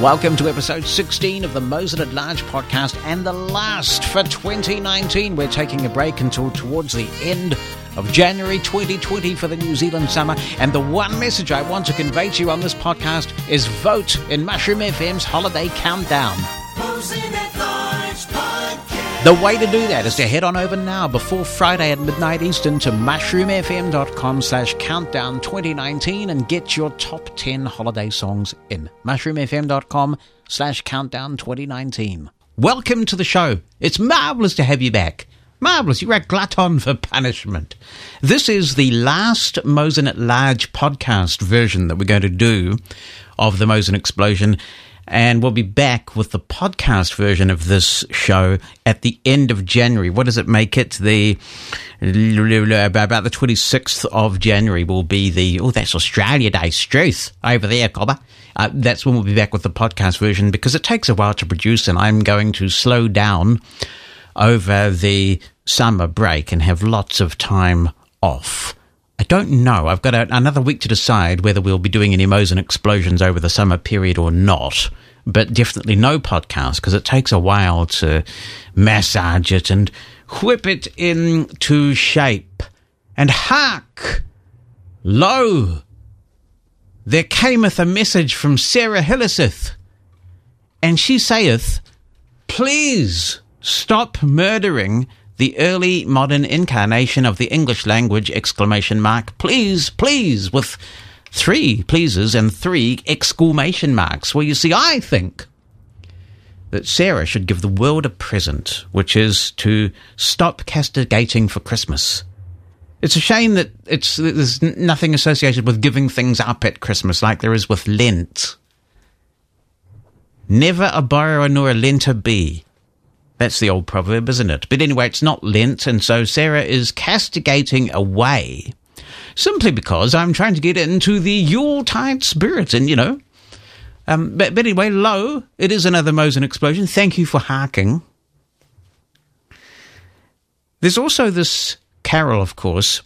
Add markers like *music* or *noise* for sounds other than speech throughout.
Welcome to episode 16 of the Mosen at Large podcast and the last for 2019. We're taking a break until towards the end of January 2020 for the New Zealand summer. And the one message I want to convey to you on this podcast is vote in Mushroom FM's holiday countdown. The way to do that is to head on over now before Friday at midnight Eastern to mushroomfm.com slash countdown 2019 and get your top 10 holiday songs in. mushroomfm.com slash countdown 2019. Welcome to the show. It's marvellous to have you back. Marvellous. You're a glutton for punishment. This is the last Mosen at Large podcast version that we're going to do of the Mosen Explosion and we'll be back with the podcast version of this show at the end of January. What does it make it? The about the 26th of January will be the oh that's Australia Day Struth over there, Cobber. Uh, that's when we'll be back with the podcast version because it takes a while to produce, and I'm going to slow down over the summer break and have lots of time off. I don't know. I've got a, another week to decide whether we'll be doing any Mosen explosions over the summer period or not. But definitely no podcast because it takes a while to massage it and whip it into shape. And hark! Lo! There cameth a message from Sarah Hilliseth, and she saith, Please stop murdering the early modern incarnation of the English language exclamation mark please please with three pleases and three exclamation marks. Well you see i think that sarah should give the world a present which is to stop castigating for christmas. It's a shame that it's there's nothing associated with giving things up at christmas like there is with lent. Never a borrower nor a lenter be that's the old proverb, isn't it? But anyway, it's not Lent, and so Sarah is castigating away simply because I'm trying to get into the Yuletide spirit, and you know. Um, but, but anyway, lo, it is another Mosen explosion. Thank you for harking. There's also this carol, of course.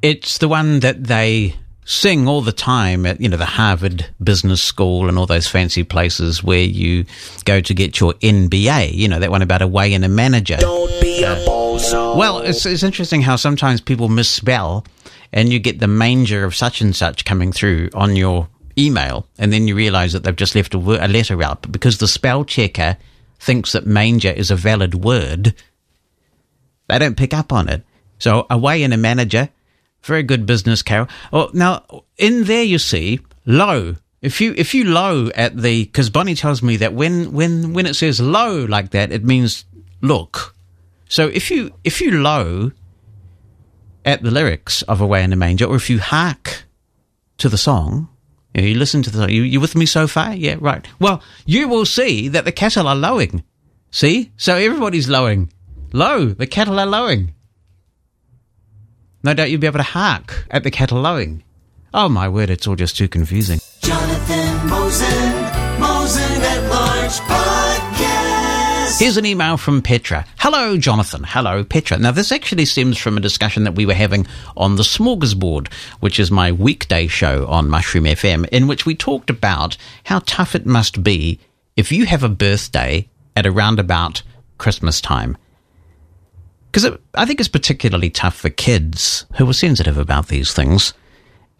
It's the one that they sing all the time at you know the Harvard Business School and all those fancy places where you go to get your MBA. You know that one about a way in a manager. Don't be a bozo. Well, it's it's interesting how sometimes people misspell, and you get the manger of such and such coming through on your email, and then you realise that they've just left a, a letter out because the spell checker thinks that manger is a valid word. They don't pick up on it. So away in a manager very good business, Carol. Oh, now in there you see low. If you if you low at the because Bonnie tells me that when when when it says low like that, it means look. So if you if you low at the lyrics of Away in the Manger, or if you hark to the song, you, know, you listen to the song. You, you with me so far? Yeah, right. Well, you will see that the cattle are lowing. See, so everybody's lowing. Low, the cattle are lowing. No doubt you'll be able to hark at the cattle lowing. Oh my word, it's all just too confusing. Jonathan Mosen, Mosen at Large Podcast. Here's an email from Petra. Hello, Jonathan. Hello, Petra. Now, this actually stems from a discussion that we were having on the Smorgasbord, which is my weekday show on Mushroom FM, in which we talked about how tough it must be if you have a birthday at around about Christmas time. Because I think it's particularly tough for kids who are sensitive about these things.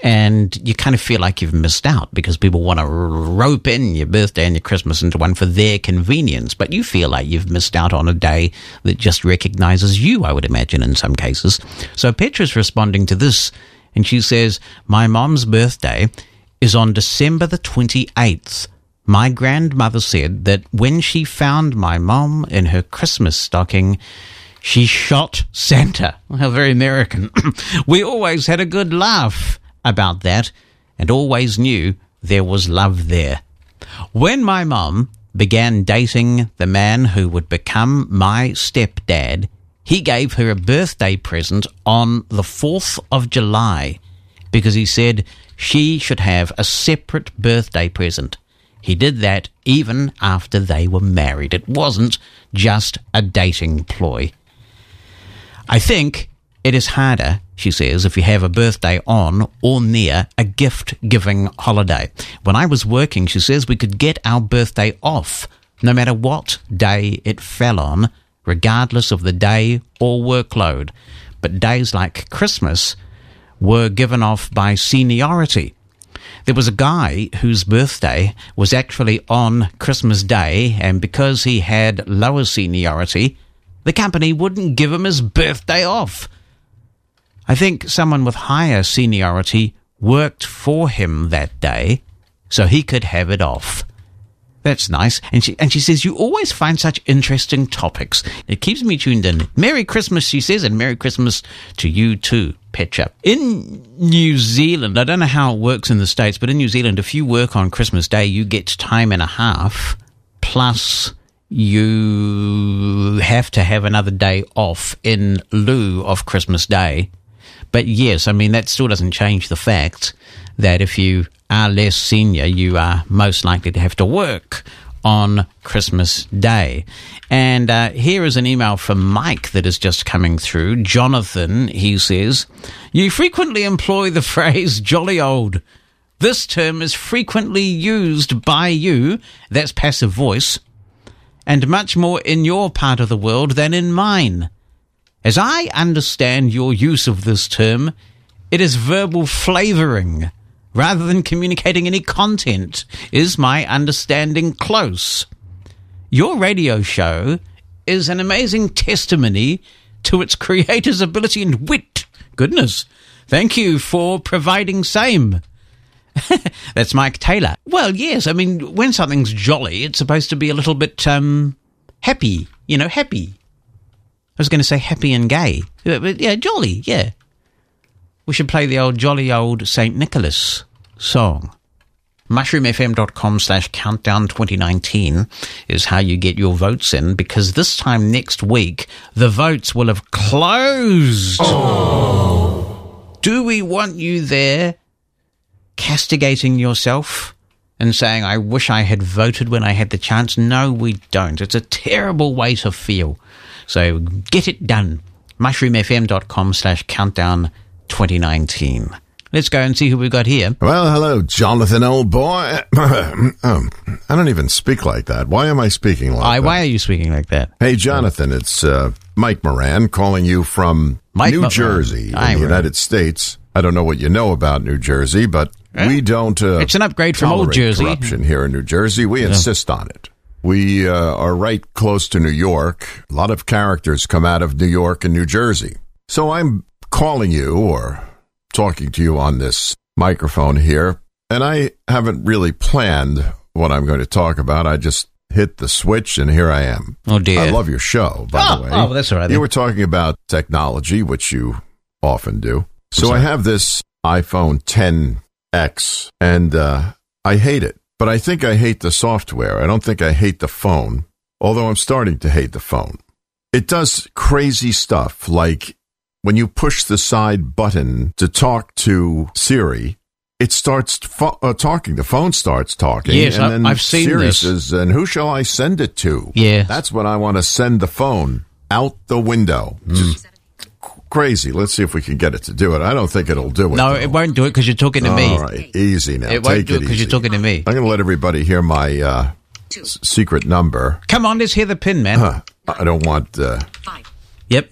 And you kind of feel like you've missed out because people want to rope in your birthday and your Christmas into one for their convenience. But you feel like you've missed out on a day that just recognizes you, I would imagine, in some cases. So Petra's responding to this, and she says, My mom's birthday is on December the 28th. My grandmother said that when she found my mom in her Christmas stocking, she shot Santa. How very American. *clears throat* we always had a good laugh about that and always knew there was love there. When my mum began dating the man who would become my stepdad, he gave her a birthday present on the 4th of July because he said she should have a separate birthday present. He did that even after they were married. It wasn't just a dating ploy. I think It is harder, she says, if you have a birthday on or near a gift giving holiday. When I was working, she says, we could get our birthday off no matter what day it fell on, regardless of the day or workload. But days like Christmas were given off by seniority. There was a guy whose birthday was actually on Christmas Day, and because he had lower seniority, the company wouldn't give him his birthday off. I think someone with higher seniority worked for him that day so he could have it off. That's nice. And she, and she says, You always find such interesting topics. It keeps me tuned in. Merry Christmas, she says, and Merry Christmas to you too, Petcha. In New Zealand, I don't know how it works in the States, but in New Zealand, if you work on Christmas Day, you get time and a half plus you have to have another day off in lieu of Christmas Day. But yes, I mean, that still doesn't change the fact that if you are less senior, you are most likely to have to work on Christmas Day. And uh, here is an email from Mike that is just coming through. Jonathan, he says, You frequently employ the *laughs* phrase jolly old. This term is frequently used by you, that's passive voice, and much more in your part of the world than in mine. As I understand your use of this term, it is verbal flavoring rather than communicating any content. Is my understanding close? Your radio show is an amazing testimony to its creator's ability and wit. Goodness. Thank you for providing same. *laughs* That's Mike Taylor. Well, yes, I mean, when something's jolly, it's supposed to be a little bit um, happy, you know, happy. I was going to say happy and gay. But yeah, jolly, yeah. We should play the old jolly old St. Nicholas song. Mushroomfm.com slash countdown 2019 is how you get your votes in because this time next week the votes will have closed. Do we want you there castigating yourself and saying, I wish I had voted when I had the chance? No, we don't. It's a terrible way to feel. So get it done. Mushroomfm.com slash countdown 2019. Let's go and see who we've got here. Well, hello, Jonathan, old boy. um, *coughs* I don't even speak like that. Why am I speaking like I, that? why are you speaking like that? Hey, Jonathan, it's uh, Mike Moran calling you from Mike New Moran. Jersey in the. United States. I don't know what you know about New Jersey, but we don't. Uh, It's an upgrade from old Jersey. Corruption here in New Jersey. We insist on it. We uh, are right close to New York. A lot of characters come out of New York and New Jersey. So I'm calling you or talking to you on this microphone here, and I haven't really planned what I'm going to talk about. I just hit the switch, and here I am. Oh, dear. I love your show, by Oh, the way. oh, that's all right You then. were talking about technology, which you often do. So I have this iPhone 10X, and uh, I hate it. But I think I hate the software. I don't think I hate the phone, although I'm starting to hate the phone. It does crazy stuff like when you push the side button to talk to Siri, it starts fo- uh, talking. The phone starts talking. Yes, and I- then I've seen Siri this. says, and who shall I send it to? Yeah, That's what I want to send the phone out the window. Hmm. Just c- crazy. Let's see if we can get it to do it. I don't think it'll do it. No, though. it won't do it because you're talking to me. All right, easy now. It won't do it it because you're talking to me. I'm going to let everybody hear my uh, s- secret number. Come on, let's hear the pin, man. Huh. I don't want. Uh, Yep.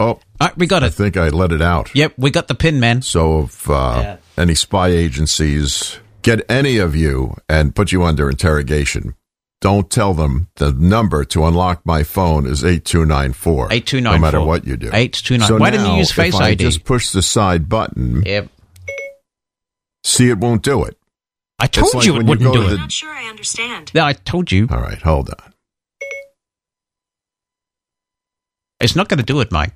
oh, All right, we got it. I think I let it out. Yep, we got the pin, man. So if uh, Yeah. any spy agencies get any of you and put you under interrogation, don't tell them the number to unlock my phone is 8294. 8294. No matter what you do. 8294. So Why didn't you use Face if I ID? just push the side button, Yep. see it won't do it. I told like you it wouldn't go do it. the- I'm not sure I understand. No, I told you. All right, hold on. It's not going to do it, Mike.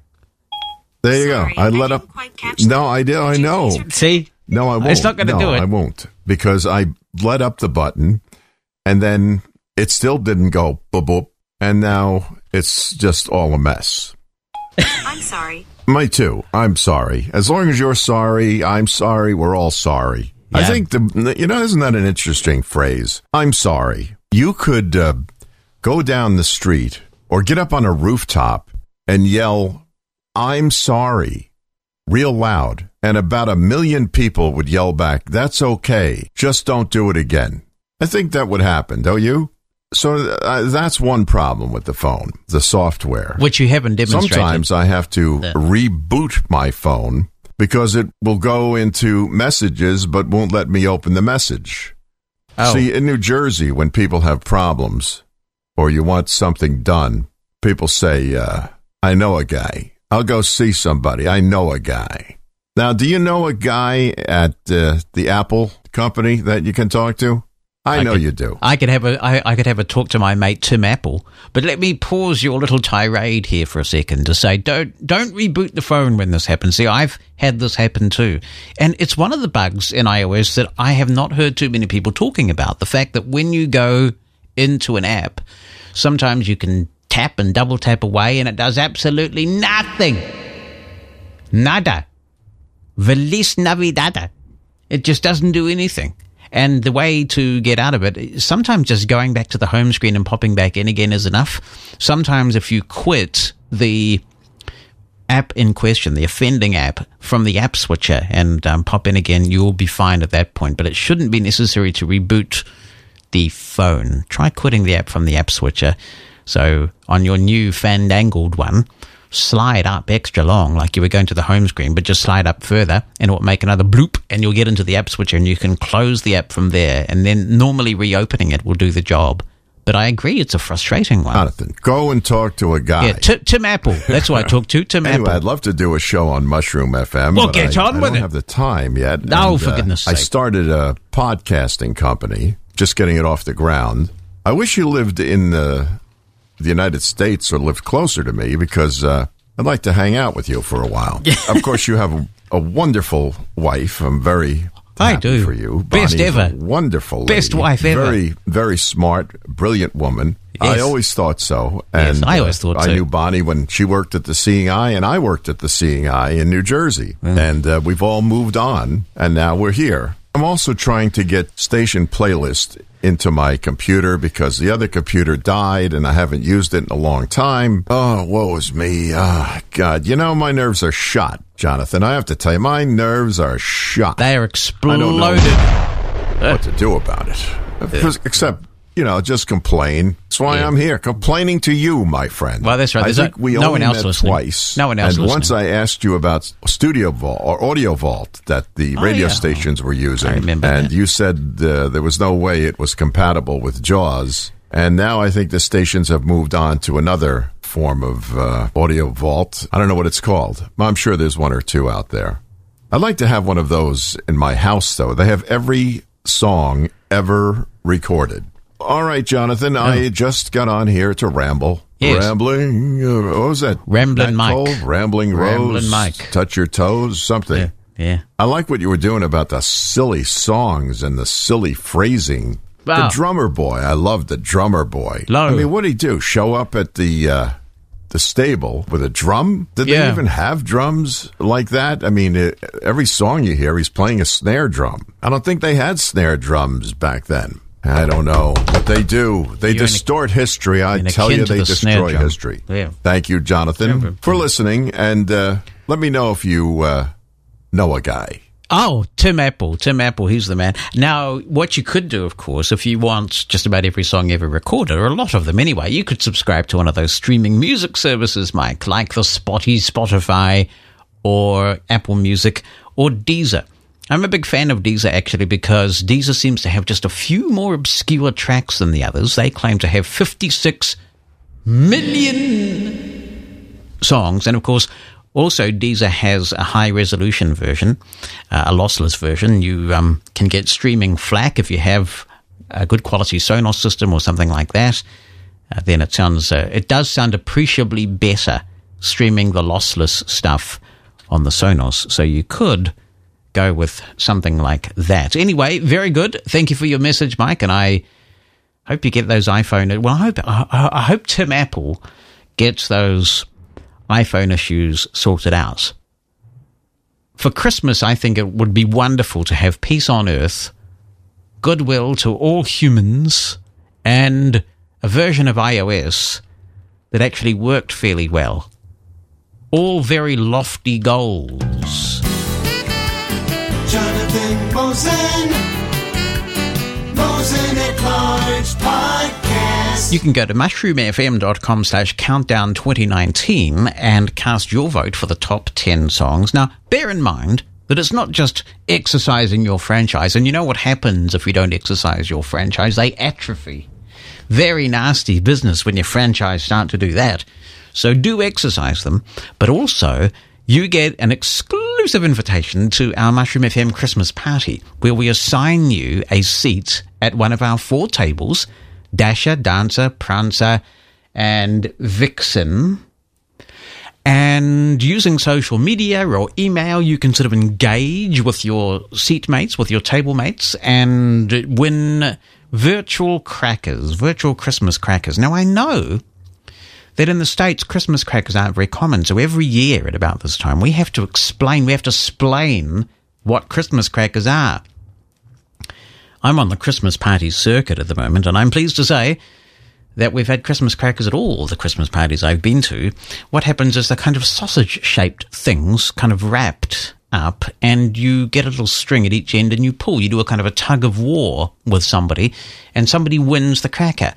There you Sorry, go. I I let up. No, that. I did. I know. See? No, I won't. It's not gonna No, do it. I won't because I let up the button, and then it still didn't go boop boop, and now it's just all a mess. I'm sorry. Me too. I'm sorry. As long as you're sorry, I'm sorry. We're all sorry. I think the you know isn't that an interesting phrase? I'm sorry. You could uh, go down the street or get up on a rooftop and yell, I'm sorry real loud, and about a million people would yell back, That's okay. Just don't do it again. I think that would happen, don't you? So uh, that's one problem with the phone, the software. Which you haven't demonstrated. Sometimes I have to reboot my phone because it will go into messages but won't let me open the message. Oh. See, in New Jersey, when people have problems or you want something done, people say, uh, I know a guy. I'll go see somebody. I know a guy. Now, do you know a guy at uh, the Apple company that you can talk to? I, know could, you do. I could have a I, I could have a talk to my mate Tim Apple, but let me pause your little tirade here for a second to say don't don't reboot the phone when this happens. See, I've had this happen too, and it's one of the bugs in iOS that I have not heard too many people talking about. The fact that when you go into an app, sometimes you can tap and double tap away, and it does absolutely nothing. Nada. Feliz Navidad. It just doesn't do anything. And the way to get out of it, sometimes just going back to the home screen and popping back in again is enough. Sometimes if you quit the app in question, the offending app, from the app switcher and um, pop in again, you'll be fine at that point. But it shouldn't be necessary to reboot the phone. Try quitting the app from the app switcher. So on your new fandangled one, slide up extra long, like you were going to the home screen, but just slide up further and it will make another bloop and you'll get into the app switcher and you can close the app from there. And then normally reopening it will do the job. But I agree, it's a frustrating one. Jonathan, go and talk to a guy. Yeah, T- Tim Apple. That's who I talked to. Tim Anyway, Apple. I'd love to do a show on Mushroom FM. Well, but get I, on I with don't have the time yet. Oh, and, for goodness uh, sake. I started a podcasting company, just getting it off the ground. I wish you lived in the, the United States or lived closer to me because uh, I'd like to hang out with you for a while. of course, you have a, a wonderful wife. I'm very I do. for you. Best Bonnie's ever. wonderful, Best wife ever. Very, very smart, brilliant woman. I always thought so. Yes, And I uh, always thought I so. knew Bonnie when she worked at the Seeing Eye, and I worked at the Seeing Eye in New Jersey. And uh, we've all moved on, and now we're here. I'm also trying to get station playlist into my computer because the other computer died and I haven't used it in a long time. Oh, woe is me. Ah, God. You know, my nerves are shot, Jonathan. I have to tell you, my nerves are shot. They are I don't know exploded. what to do about it. Except, you know, just complain. That's why Yeah. I'm here, complaining to you, my friend. Well, that's right. I There's think no- we no only met listening. twice. No one else And once. I asked you about Studio Vault or Audio Vault that the Oh, radio yeah. stations were using, I remember and that. you said uh, there was no way it was compatible with JAWS. And now I think the stations have moved on to another form of uh, Audio Vault. I don't know what it's called. I'm sure there's one or two out there. I'd like to have one of those in my house, though. They have every song ever recorded. All right, Jonathan, I just got on here to ramble. Oh. Yes. Rambling, uh, what was that? Rambling Mike. Rambling Ramblin' Rose. Mike. Touch your toes, something. Yeah. Yeah. I like what you were doing about the silly songs and the silly phrasing. Wow. The drummer boy, I love the drummer boy. Lo. I mean, what did he do? Show up at the uh, the stable with a drum? Did they even have drums like that? I mean, it, every song you hear, he's playing a snare drum. I don't think they had snare drums back then. I don't know, but they do. They You're in a- distort history. I tell you, they the destroy history. Yeah. Thank you, Jonathan, Yeah. for listening, and uh, let me know if you uh, know a guy. Oh, Tim Apple. Tim Apple, he's the man. Now, what you could do, of course, if you want just about every song ever recorded, or a lot of them anyway, you could subscribe to one of those streaming music services, Mike, like the Spotty, Spotify, or Apple Music, or Deezer. I'm a big fan of Deezer actually because Deezer seems to have just a few more obscure tracks than the others. They claim to have 56 million songs, and of course, also Deezer has a high resolution version, uh, a lossless version. You um, can get streaming FLAC if you have a good quality Sonos system or something like that. Uh, then it sounds, uh, it does sound appreciably better streaming the lossless stuff on the Sonos. So you could go with something like that. Anyway, very good. Thank you for your message, Mike, and I hope you get those iPhone. Well, I hope I, I hope Tim Apple gets those iPhone issues sorted out. For Christmas, I think it would be wonderful to have peace on earth, goodwill to all humans, and a version of iOS that actually worked fairly well. All very lofty goals. At Large Podcast. You can go to mushroomfm.com slash countdown 2019 and cast your vote for the top 10 songs. Now, bear in mind that it's not just exercising your franchise. And you know what happens if you don't exercise your franchise? They atrophy. Very nasty business when your franchise start to do that. So do exercise them, but also you get an exclusive invitation to our Mushroom FM Christmas party where we assign you a seat at one of our four tables Dasher, Dancer, Prancer, and Vixen. And using social media or email, you can sort of engage with your seatmates, with your table mates, and win virtual crackers, virtual Christmas crackers. Now, I know that in the States, Christmas crackers aren't very common. So every year at about this time, we have to explain, we have to explain what Christmas crackers are. I'm on the Christmas party circuit at the moment, and I'm pleased to say that we've had Christmas crackers at all the Christmas parties I've been to. What happens is they're kind of sausage shaped things, kind of wrapped up, and you get a little string at each end and you pull. You do a kind of a tug of war with somebody, and somebody wins the cracker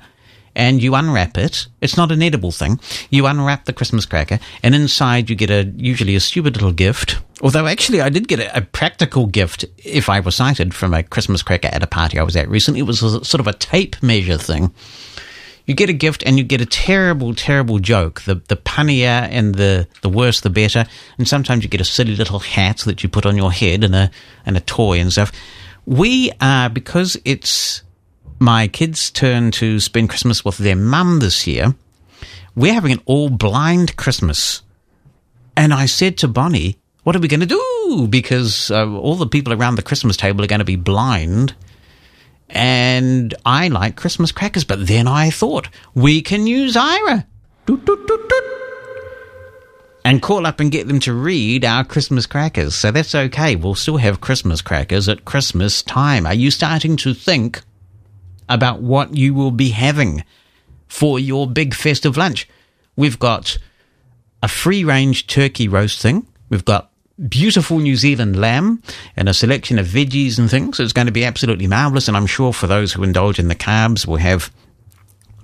and you unwrap it. It's not an edible thing. You unwrap the Christmas cracker, and inside you get a usually a stupid little gift. Although actually, I did get a, a practical gift, if I was cited, from a Christmas cracker at a party I was at recently. It was a, sort of a tape measure thing. You get a gift and you get a terrible, terrible joke. The the punnier and the, the worse the better. And sometimes you get a silly little hat that you put on your head and a and a toy and stuff. We are because it's my kids' turn to spend Christmas with their mum this year. We're having an all blind Christmas. And I said to Bonnie, What are we going to do? Because uh, all the people around the Christmas table are going to be blind. And I like Christmas crackers. But then I thought, we can use Aira. Doot, doot, doot. And call up and get them to read our Christmas crackers. So that's okay. We'll still have Christmas crackers at Christmas time. Are you starting to think about what you will be having for your big festive lunch. We've got a free range turkey roasting. We've got beautiful New Zealand lamb and a selection of veggies and things. It's going to be absolutely marvelous. And I'm sure for those who indulge in the carbs, we'll have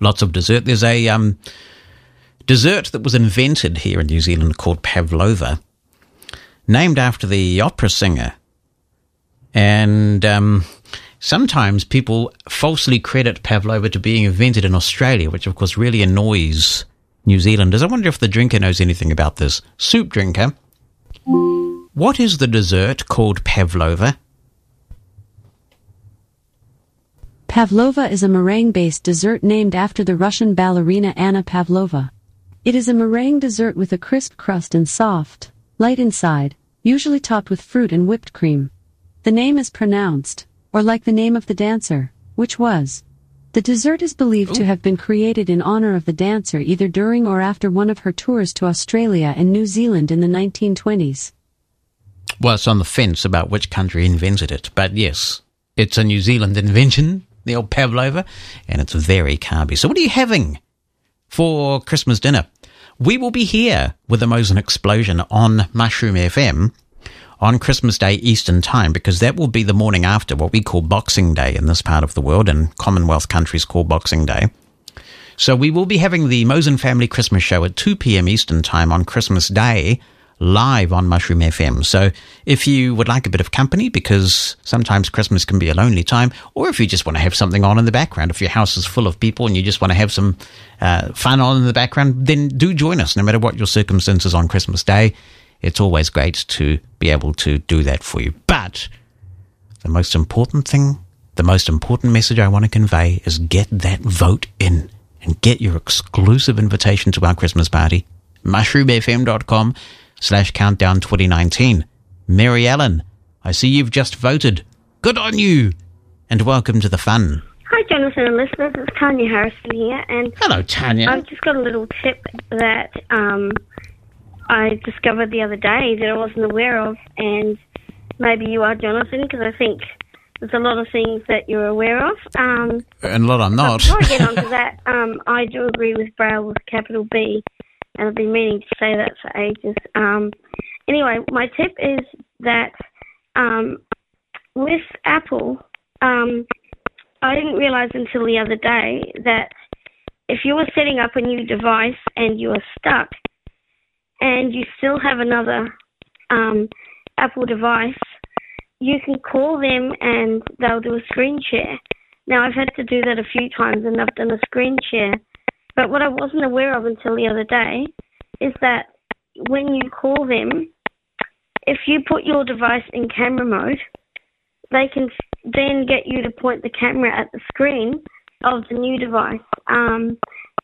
lots of dessert. There's a um, dessert that was invented here in New Zealand called pavlova, named after the opera singer. And um, Sometimes people falsely credit pavlova to being invented in Australia, which of course really annoys New Zealanders. I wonder if the drinker knows anything about this. Soup drinker. What is the dessert called pavlova? Pavlova is a meringue-based dessert named after the Russian ballerina Anna Pavlova. It is a meringue dessert with a crisp crust and soft, light inside, usually topped with fruit and whipped cream. The name is pronounced or like the name of the dancer, which was. The dessert is believed Ooh. to have been created in honor of the dancer either during or after one of her tours to Australia and New Zealand in the 1920s. Well, it's on the fence about which country invented it, but yes, it's a New Zealand invention, the old pavlova, and it's very carby. So, what are you having for Christmas dinner? We will be here with the Mosen Explosion on Mushroom FM on Christmas Day Eastern Time because that will be the morning after what we call Boxing Day in this part of the world and Commonwealth countries call Boxing Day. So we will be having the Mosen Family Christmas Show at 2 p.m. Eastern Time on Christmas Day live on Mushroom FM. So if you would like a bit of company, because sometimes Christmas can be a lonely time, or if you just want to have something on in the background, if your house is full of people and you just want to have some uh, fun on in the background, then do join us no matter what your circumstances on Christmas Day it's always great to be able to do that for you. But the most important thing, the most important message I want to convey is get that vote in and get your exclusive invitation to our Christmas party. mushroomfm.com slash countdown 2019. Mary Ellen, I see you've just voted. Good on you! And welcome to the fun. Hi, Jonathan and listeners. It's Tanya Harrison here, and hello, Tanya. I've just got a little tip that um, I discovered the other day that I wasn't aware of, and maybe you are, Jonathan, because I think there's a lot of things that you're aware of. Um, and a lot I'm not. Before I get onto that, um, I do agree with Braille with capital B and I've been meaning to say that for ages. Um, anyway, my tip is that um, with Apple, um, I didn't realize until the other day that if you were setting up a new device and you are stuck and you still have another um, Apple device, you can call them and they'll do a screen share. Now, I've had to do that a few times and I've done a screen share. But what I wasn't aware of until the other day is that when you call them, if you put your device in camera mode, they can then get you to point the camera at the screen of the new device. Um,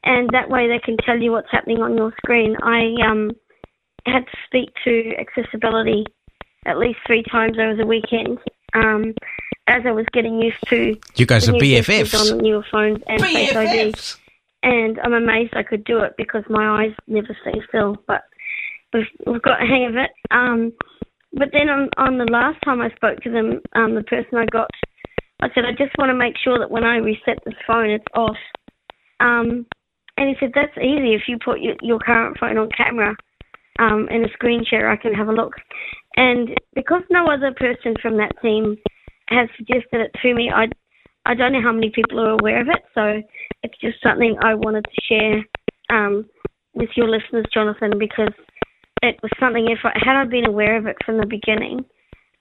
and that way they can tell you what's happening on your screen. I um, had to speak to accessibility at least three times over the weekend um, as I was getting used to. You guys the are new BFFs. on newer phones and Face ID. And I'm amazed I could do it because my eyes never stay still. But we've, we've got a hang of it. Um, but then on, on the last time I spoke to them, um, the person I got, I said, I just want to make sure that when I reset this phone, it's off. Um, and he said, that's easy. If you put your, your current phone on camera um, in a screen share, I can have a look. And because no other person from that team has suggested it to me, I, I don't know how many people are aware of it. So it's just something I wanted to share um, with your listeners, Jonathan, because it was something. If I had I been aware of it from the beginning,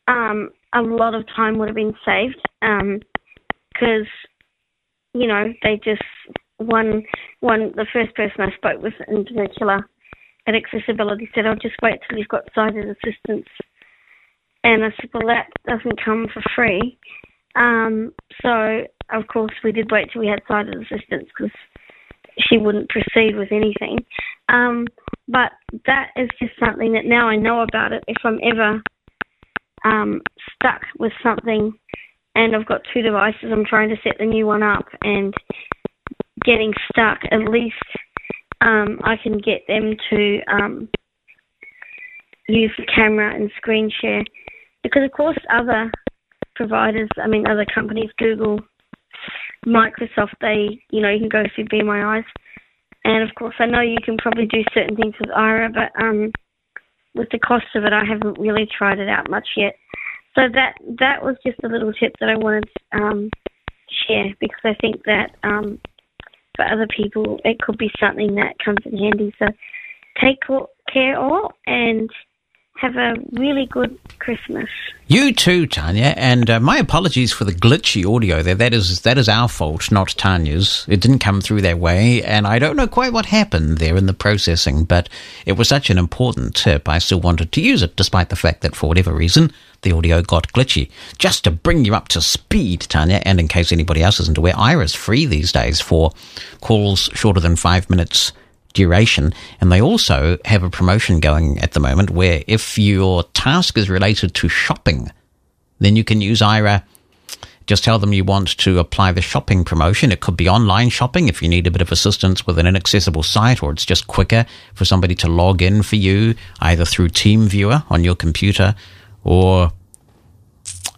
um, a lot of time would have been saved. Because you know they just one one the first person I spoke with in particular at accessibility said, "I'll just wait till you've got sighted assistance." And I said, "Well, that doesn't come for free." Um, so of course we did wait till we had sighted assistance because she wouldn't proceed with anything. Um, but that is just something that now I know about it. If I'm ever um, stuck with something and I've got two devices, I'm trying to set the new one up and getting stuck, at least um, I can get them to um, use the camera and screen share. Because, of course, other providers, I mean, other companies, Google, Microsoft, they, you know, you can go through Eyes. And of course, I know you can probably do certain things with Aira, but um, with the cost of it, I haven't really tried it out much yet. So that that was just a little tip that I wanted to um, share because I think that um, for other people, it could be something that comes in handy. So take care all and have a really good Christmas. You too, Tanya, and uh, my apologies for the glitchy audio there. That is that is our fault, not Tanya's. It didn't come through that way, and I don't know quite what happened there in the processing, but it was such an important tip. I still wanted to use it, despite the fact that for whatever reason the audio got glitchy. Just to bring you up to speed, Tanya, and in case anybody else isn't aware, Aira's free these days for calls shorter than five minutes duration. And they also have a promotion going at the moment where if your task is related to shopping, then you can use Aira. Just tell them you want to apply the shopping promotion. It could be online shopping if you need a bit of assistance with an inaccessible site, or it's just quicker for somebody to log in for you, either through TeamViewer on your computer or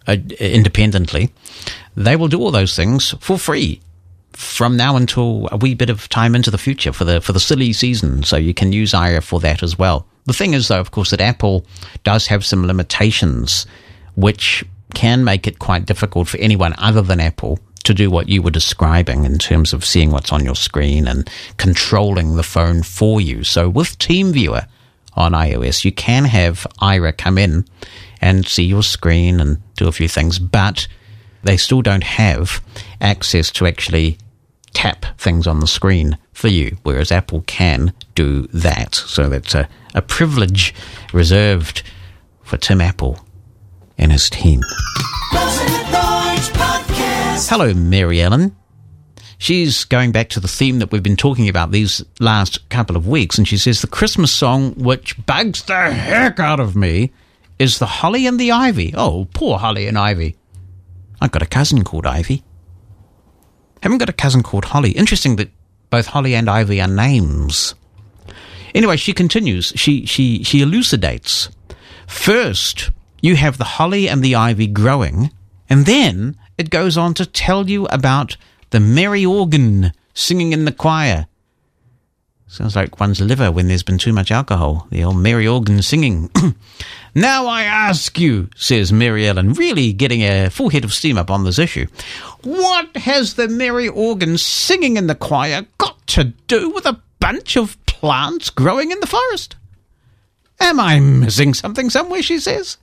uh, independently. They will do all those things for free from now until a wee bit of time into the future for the for the silly season. So you can use Aira for that as well. The thing is, though, of course, that Apple does have some limitations, which can make it quite difficult for anyone other than Apple to do what you were describing in terms of seeing what's on your screen and controlling the phone for you. So with TeamViewer on iOS, you can have Aira come in and see your screen and do a few things, but they still don't have access to actually tap things on the screen for you, whereas Apple can do that. So that's a, a privilege reserved for Tim Apple and his team. Hello, Mary Ellen. She's going back to the theme that we've been talking about these last couple of weeks, and she says the Christmas song which bugs the heck out of me is the Holly and the Ivy. Oh, poor Holly and Ivy. I've got a cousin called Ivy. Haven't got a cousin called Holly. Interesting that both Holly and Ivy are names. Anyway, she continues. She she she elucidates. First, you have the holly and the ivy growing, and then it goes on to tell you about the merry organ singing in the choir. Sounds like one's liver when there's been too much alcohol. The old merry Organ singing. *clears throat* now I ask you, says Mary Ellen, really getting a full head of steam up on this issue. What has the Mary Organ singing in the choir got to do with a bunch of plants growing in the forest? Am I missing something somewhere, she says?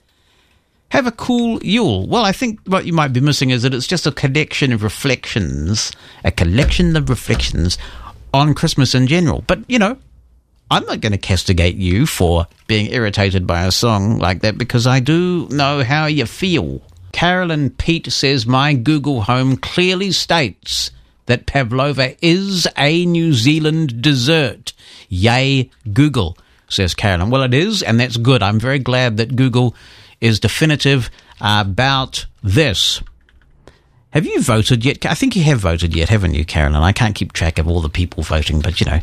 Have a cool Yule. Well, I think what you might be missing is that it's just a collection of reflections, a collection of reflections on Christmas in general. But, you know, I'm not going to castigate you for being irritated by a song like that because I do know how you feel. Carolyn Pete says my Google Home clearly states that pavlova is a New Zealand dessert. Yay, Google, says Carolyn. Well, it is, and that's good. I'm very glad that Google is definitive about this. Have you voted yet? I think you have voted yet, haven't you, Carolyn? I can't keep track of all the people voting, but you know,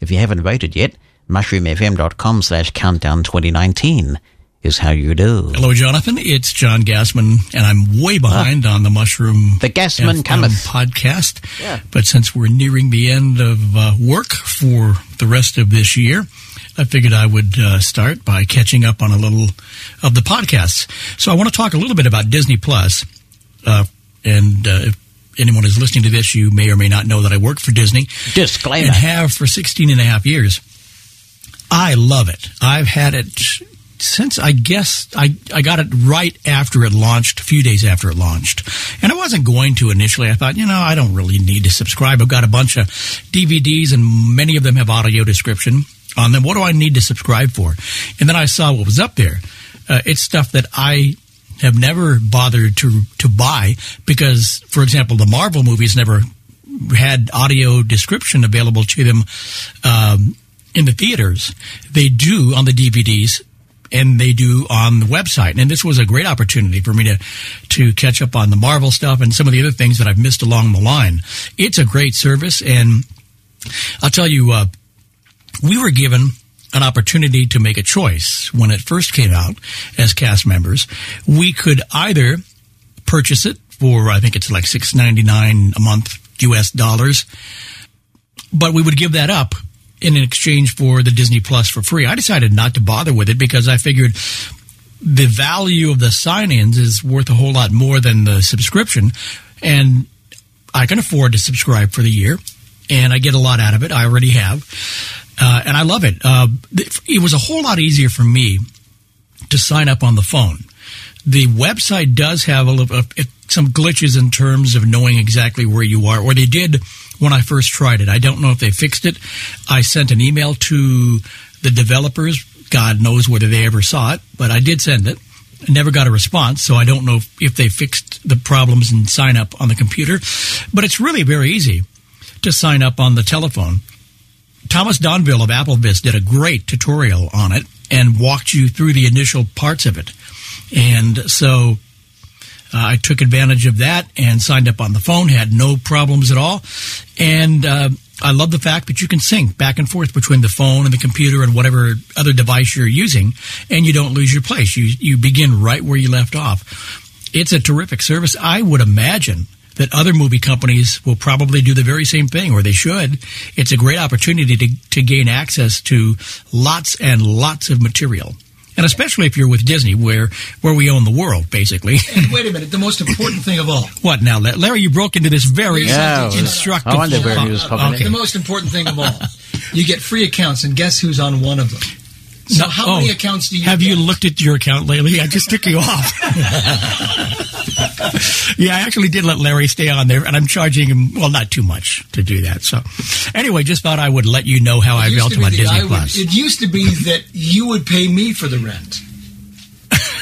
if you haven't voted yet, mushroomfm.com slash countdown 2019 is how you do. Hello, Jonathan. It's John Gassman, and I'm way behind on the Mushroom The Gassman FM cometh. podcast. Yeah. But since we're nearing the end of uh, work for the rest of this year, I figured I would uh, start by catching up on a little of the podcasts. So I want to talk a little bit about Disney Plus. Uh, and uh, if anyone is listening to this, you may or may not know that I work for Disney Disclaimer. and have for 16 and a half years. I love it. I've had it since I guess I, I got it right after it launched, a few days after it launched. And I wasn't going to initially. I thought, you know, I don't really need to subscribe. I've got a bunch of DVDs and many of them have audio description on them. What do I need to subscribe for? And then I saw what was up there. Uh, it's stuff that I have never bothered to to buy because, for example, the Marvel movies never had audio description available to them um, in the theaters. They do on the DVDs. And they do on the website, and this was a great opportunity for me to to catch up on the Marvel stuff and some of the other things that I've missed along the line. It's a great service, and I'll tell you, uh, we were given an opportunity to make a choice when it first came out as cast members. We could either purchase it for I think it's like six ninety nine a month US dollars, but we would give that up in exchange for the Disney Plus for free. I decided not to bother with it because I figured the value of the sign-ins is worth a whole lot more than the subscription, and I can afford to subscribe for the year, and I get a lot out of it. I already have, uh, and I love it. Uh, it was a whole lot easier for me to sign up on the phone. The website does have a little, uh, some glitches in terms of knowing exactly where you are, or they did when I first tried it. I don't know if they fixed it. I sent an email to the developers. God knows whether they ever saw it, but I did send it. I never got a response, so I don't know if, they fixed the problems and sign up on the computer. But it's really very easy to sign up on the telephone. Thomas Domville of AppleVis did a great tutorial on it and walked you through the initial parts of it. And so I took advantage of that and signed up on the phone, had no problems at all. And uh, I love the fact that you can sync back and forth between the phone and the computer and whatever other device you're using, and you don't lose your place. You, you begin right where you left off. It's a terrific service. I would imagine that other movie companies will probably do the very same thing, or they should. It's a great opportunity to, to gain access to lots and lots of material. And especially if you're with Disney, where where we own the world, basically. *laughs* And wait a minute, the most important thing of all. *laughs* what now, Larry? You broke into this very Yeah, instructive. I wonder where he was popping Okay. The most important thing of all. You get free accounts, and guess who's on one of them? So, No- how oh, many accounts do you have? You looked at your account lately? I just took you off. *laughs* yeah, I actually did let Larry stay on there, and I'm charging him well, not too much to do that. So, anyway, just thought I would let you know how I It used felt about Disney I would- Plus. it used to be that you would pay me for the rent.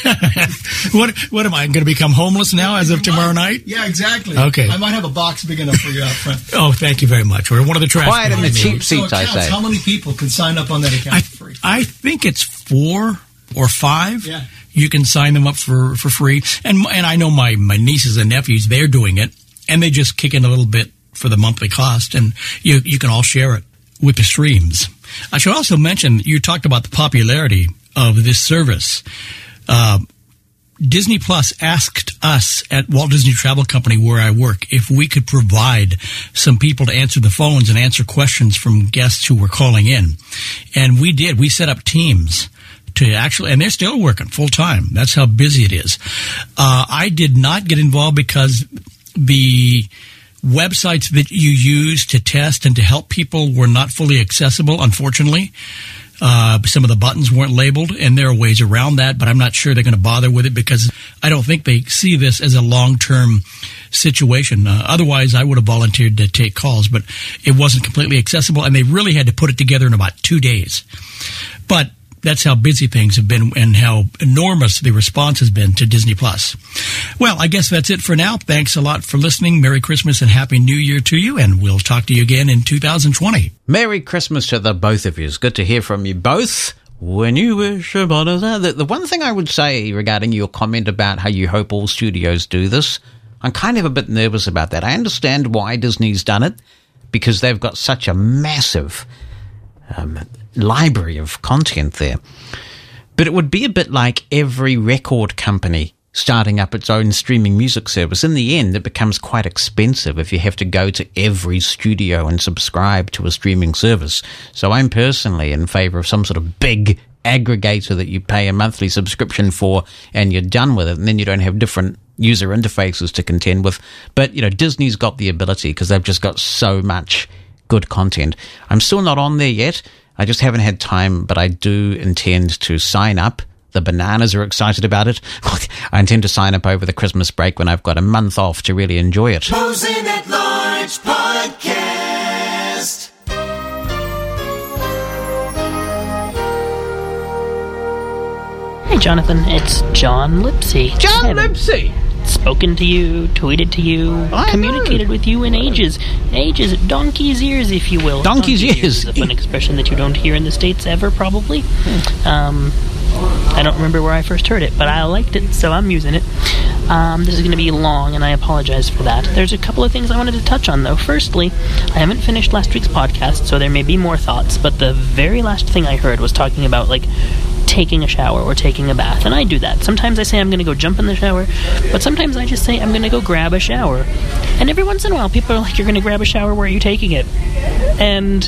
*laughs* what what am I going to become homeless now as of tomorrow night? Yeah, exactly. Okay. I might have a box big enough for you out front. *laughs* Oh, thank you very much. We're one of the trash. Quiet in the cans. cheap So seats, I accounts, say. How many people can sign up on that account I, for free? I think it's four or five. Yeah. You can sign them up for, for free. And and I know my, my nieces and nephews, they're doing it, and they just kick in a little bit for the monthly cost, and you, you can all share it with the streams. I should also mention, you talked about the popularity of this service. Uh, Disney Plus asked us at Walt Disney Travel Company, where I work, if we could provide some people to answer the phones and answer questions from guests who were calling in. And we did. We set up teams to actually, and they're still working full time. That's how busy it is. Uh, I did not get involved because the websites that you use to test and to help people were not fully accessible, unfortunately. Uh, some of the buttons weren't labeled, and there are ways around that, but I'm not sure they're going to bother with it because I don't think they see this as a long term situation. Uh, otherwise, I would have volunteered to take calls, but it wasn't completely accessible, and they really had to put it together in about two days. But that's how busy things have been and how enormous the response has been to Disney Plus. Well, I guess that's it for now. Thanks a lot for listening. Merry Christmas and Happy New Year to you, and we'll talk to you again in 2020. Merry Christmas to the both of you. It's good to hear from you both. When you wish upon a star. The, the one thing I would say regarding your comment about how you hope all studios do this, I'm kind of a bit nervous about that. I understand why Disney's done it because they've got such a massive um, library of content there. But it would be a bit like every record company starting up its own streaming music service. In the end, it becomes quite expensive if you have to go to every studio and subscribe to a streaming service. So I'm personally in favor of some sort of big aggregator that you pay a monthly subscription for and you're done with it. And then you don't have different user interfaces to contend with. But, you know, Disney's got the ability because they've just got so much good content. I'm still not on there yet. I just haven't had time, but I do intend to sign up. The bananas are excited about it. *laughs* I intend to sign up over the Christmas break when I've got a month off to really enjoy it. Mosen at Large Podcast. Hey, Jonathan, it's John Lipsy. John Haven't Lipsy! Spoken to you, tweeted to you, I communicated with you in ages. Ages, donkey's ears, if you will. Donkey's ears. is a fun expression that you don't hear in the States ever, probably. Um, I don't remember where I first heard it, but I liked it, so I'm using it. Um, this is going to be long, and I apologize for that. There's a couple of things I wanted to touch on, though. Firstly, I haven't finished last week's podcast, so there may be more thoughts, but the very last thing I heard was talking about, like, taking a shower or taking a bath, and I do that. Sometimes I say I'm going to go jump in the shower, but sometimes I just say I'm going to go grab a shower. And every once in a while, people are like, "You're going to grab a shower? Where are you taking it?" And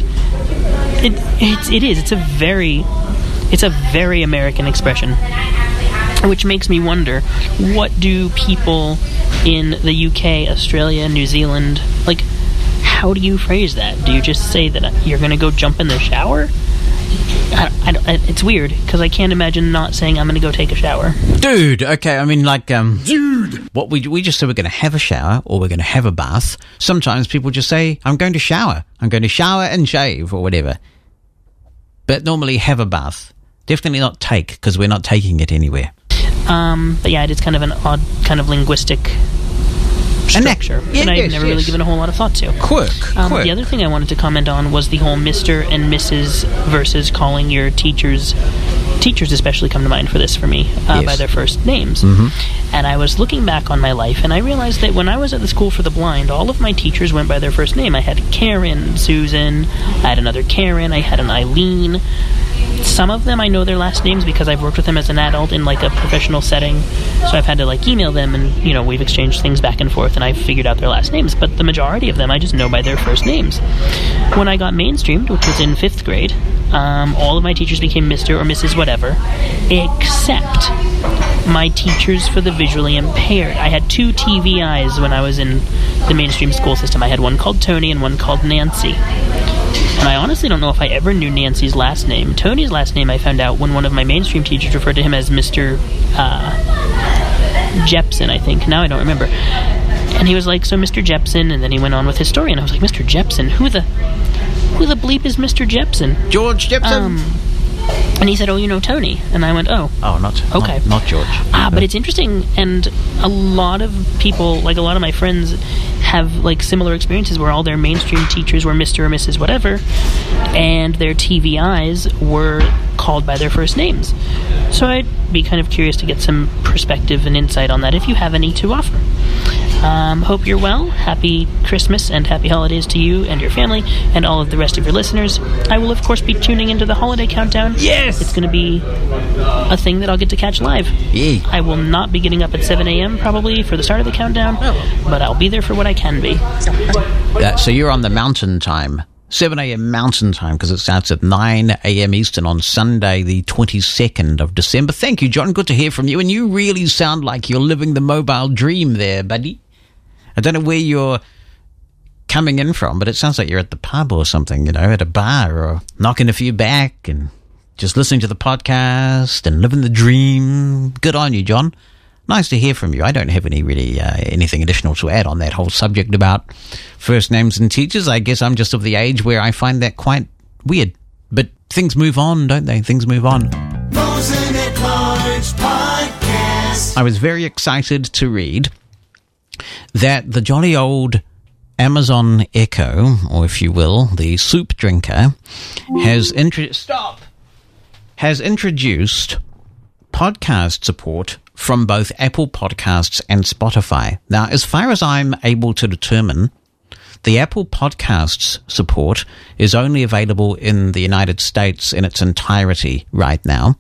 it it's, it is. It's a very it's a very American expression, which makes me wonder what do people in the UK, Australia, New Zealand like? How do you phrase that? Do you just say that you're going to go jump in the shower? I, I it's weird because I can't imagine not saying I'm going to go take a shower. Dude, okay, I mean, like, um, dude, what we we just say we're going to have a shower or we're going to have a bath. Sometimes people just say, "I'm going to shower. I'm going to shower and shave or whatever." But normally, have a bath. Definitely not take because we're not taking it anywhere. Um, but yeah, it is kind of an odd kind of linguistic And that- structure yeah, that I've yes, never really given a whole lot of thought to. Quirk, Um, quirk. the other thing I wanted to comment on was the whole Mr. and Mrs. versus calling your teachers, teachers especially come to mind for this for me, uh, Yes. by their first names. Mm-hmm. And I was looking back on my life and I realized that when I was at the school for the blind, all of my teachers went by their first name. I had Karen, Susan, I had another Karen, I had an Eileen. Some of them I know their last names because I've worked with them as an adult in like a professional setting. So I've had to like email them and you know we've exchanged things back and forth and I've figured out their last names. But the majority of them I just know by their first names. When I got mainstreamed, which was in fifth grade, um, all of my teachers became Mr. or Mrs. whatever, except my teachers for the visually impaired. I had two TVIs when I was in the mainstream school system. I had one called Tony and one called Nancy. And I honestly don't know if I ever knew Nancy's last name. Tony's last name I found out when one of my mainstream teachers referred to him as Mr. Uh, Jepson, I think. Now I don't remember. And he was like, "So Mr. Jepson," and then he went on with his story, and I was like, "Mr. Jepson? Who the, who the bleep is Mr. Jepson?" George Jepson. Um, and he said, "Oh, you know Tony," and I went, "Oh." oh, not okay. not, not George. Ah, but it's interesting, and a lot of people, like a lot of my friends, have like similar experiences where all their mainstream teachers were Mr. or Mrs. whatever, and their TVIs were called by their first names. So I'd be kind of curious to get some perspective and insight on that if you have any to offer. Um, hope you're well. Happy Christmas and happy holidays to you and your family and all of the rest of your listeners. I will, of course, be tuning into the holiday countdown. Yes! It's going to be a thing that I'll get to catch live. Yeah. I will not be getting up at 7 a.m. probably for the start of the countdown, but I'll be there for what I can be. Uh, so you're on the mountain time. 7 a.m. mountain time because it starts at 9 a.m. Eastern on Sunday, the 22nd of December. Thank you, John. Good to hear from you. And you really sound like you're living the mobile dream there, buddy. I don't know where you're coming in from, but it sounds like you're at the pub or something, you know, at a bar or knocking a few back and just listening to the podcast and living the dream. Good on you, John. Nice to hear from you. I don't have any really uh, anything additional to add on that whole subject about first names and teachers. I guess I'm just of the age where I find that quite weird. But things move on, don't they? Things move on. Mosen at Large Podcast. I was very excited to read that the jolly old Amazon Echo, or if you will, the soup drinker, has intro- stop has introduced podcast support from both Apple Podcasts and Spotify. Now, as far as I'm able to determine, the Apple Podcasts support is only available in the United States in its entirety right now.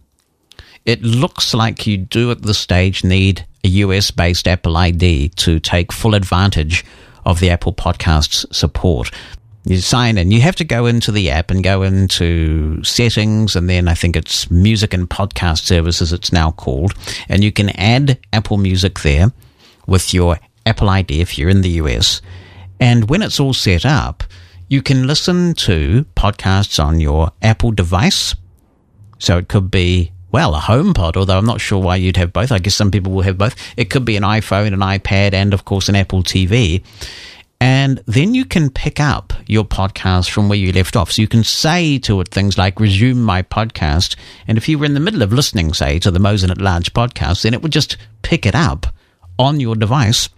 It looks like you do at this stage need a US based Apple ID to take full advantage of the Apple Podcasts support. You sign in, you have to go into the app and go into settings, and then I think it's music and podcast services, it's now called. And you can add Apple Music there with your Apple ID if you're in the US. And when it's all set up, you can listen to podcasts on your Apple device. So it could be, well, a HomePod, although I'm not sure why you'd have both. I guess some people will have both. It could be an iPhone, an iPad, and of course an Apple TV. And then you can pick up your podcast from where you left off. So you can say to it things like resume my podcast. And if you were in the middle of listening, say, to the Mosen at Large podcast, then it would just pick it up on your device.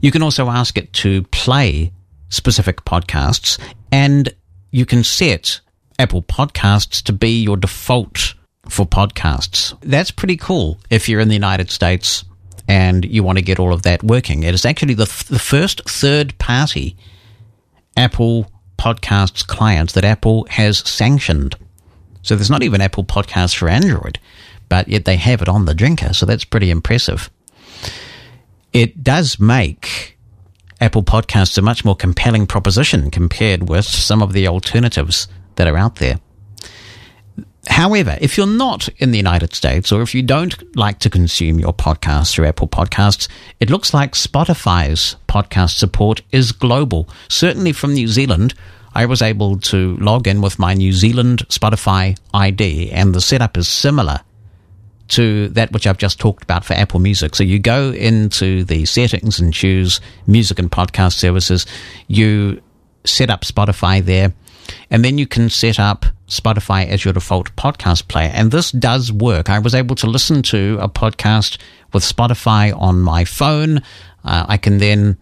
You can also ask it to play specific podcasts and you can set Apple Podcasts to be your default for podcasts. That's pretty cool if you're in the United States and you want to get all of that working. It is actually the, the first third party Apple Podcasts client that Apple has sanctioned. So there's not even Apple Podcasts for Android, but yet they have it on the drinker. So that's pretty impressive. It does make Apple Podcasts a much more compelling proposition compared with some of the alternatives that are out there. However, if you're not in the United States or if you don't like to consume your podcasts through Apple Podcasts, it looks like Spotify's podcast support is global. Certainly from New Zealand, I was able to log in with my New Zealand Spotify ID, and the setup is similar to that which I've just talked about for Apple Music. So you go into the settings and choose music and podcast services. You set up Spotify there, and then you can set up Spotify as your default podcast player. And this does work. I was able to listen to a podcast with Spotify on my phone. Uh, I can then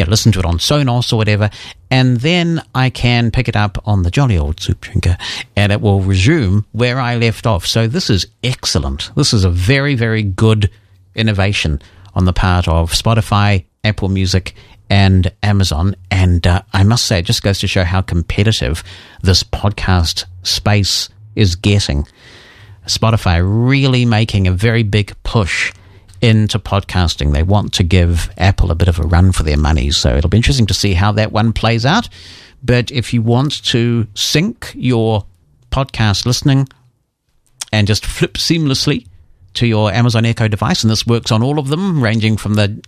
know, listen to it on Sonos or whatever, and then I can pick it up on the jolly old soup drinker, and it will resume where I left off. So this is excellent. This is a very, very good innovation on the part of Spotify, Apple Music, and Amazon. And uh, I must say, it just goes to show how competitive this podcast space is getting. Spotify really making a very big push into podcasting. They want to give Apple a bit of a run for their money. So it'll be interesting to see how that one plays out. But if you want to sync your podcast listening and just flip seamlessly to your Amazon Echo device, and this works on all of them, ranging from the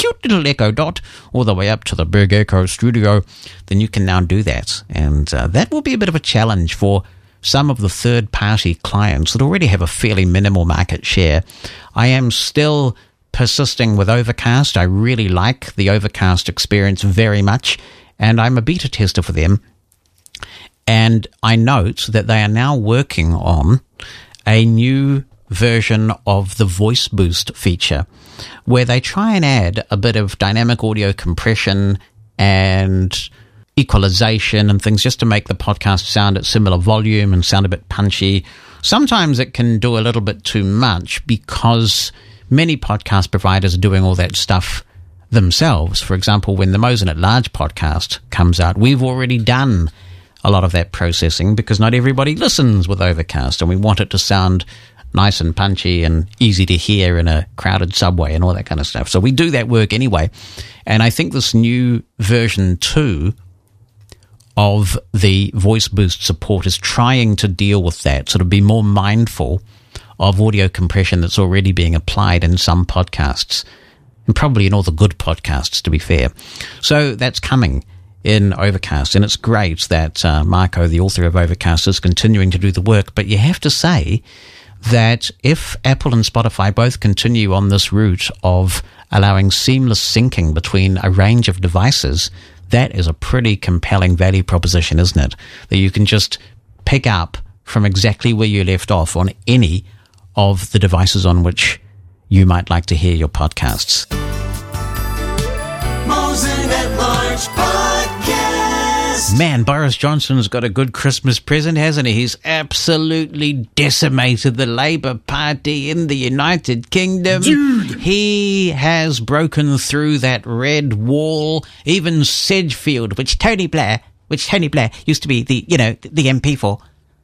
cute little Echo Dot all the way up to the big Echo Studio, then you can now do that. And uh, that will be a bit of a challenge for some of the third party clients that already have a fairly minimal market share. I am still persisting with Overcast. I really like the Overcast experience very much, and I'm a beta tester for them. And I note that they are now working on a new version of the Voice Boost feature where they try and add a bit of dynamic audio compression and equalization and things just to make the podcast sound at similar volume and sound a bit punchy. Sometimes it can do a little bit too much because many podcast providers are doing all that stuff themselves. For example, when the Mosen at Large podcast comes out, we've already done a lot of that processing because not everybody listens with Overcast, and we want it to sound nice and punchy and easy to hear in a crowded subway and all that kind of stuff. So we do that work anyway. And I think this new version 2 of the voice boost support is trying to deal with that, sort of be more mindful of audio compression that's already being applied in some podcasts, and probably in all the good podcasts, to be fair. So that's coming in Overcast, and it's great that uh, Marco, the author of Overcast, is continuing to do the work. But you have to say that if Apple and Spotify both continue on this route of allowing seamless syncing between a range of devices, that is a pretty compelling value proposition, isn't it? That you can just pick up from exactly where you left off on any of the devices on which you might like to hear your podcasts. Mosen at Large Podcast. Man, Boris Johnson's got a good Christmas present, hasn't he? He's absolutely decimated the Labour Party in the United Kingdom. Dude! He has broken through that red wall. Even Sedgefield, which Tony Blair, which Tony Blair used to be the, you know, the MP for,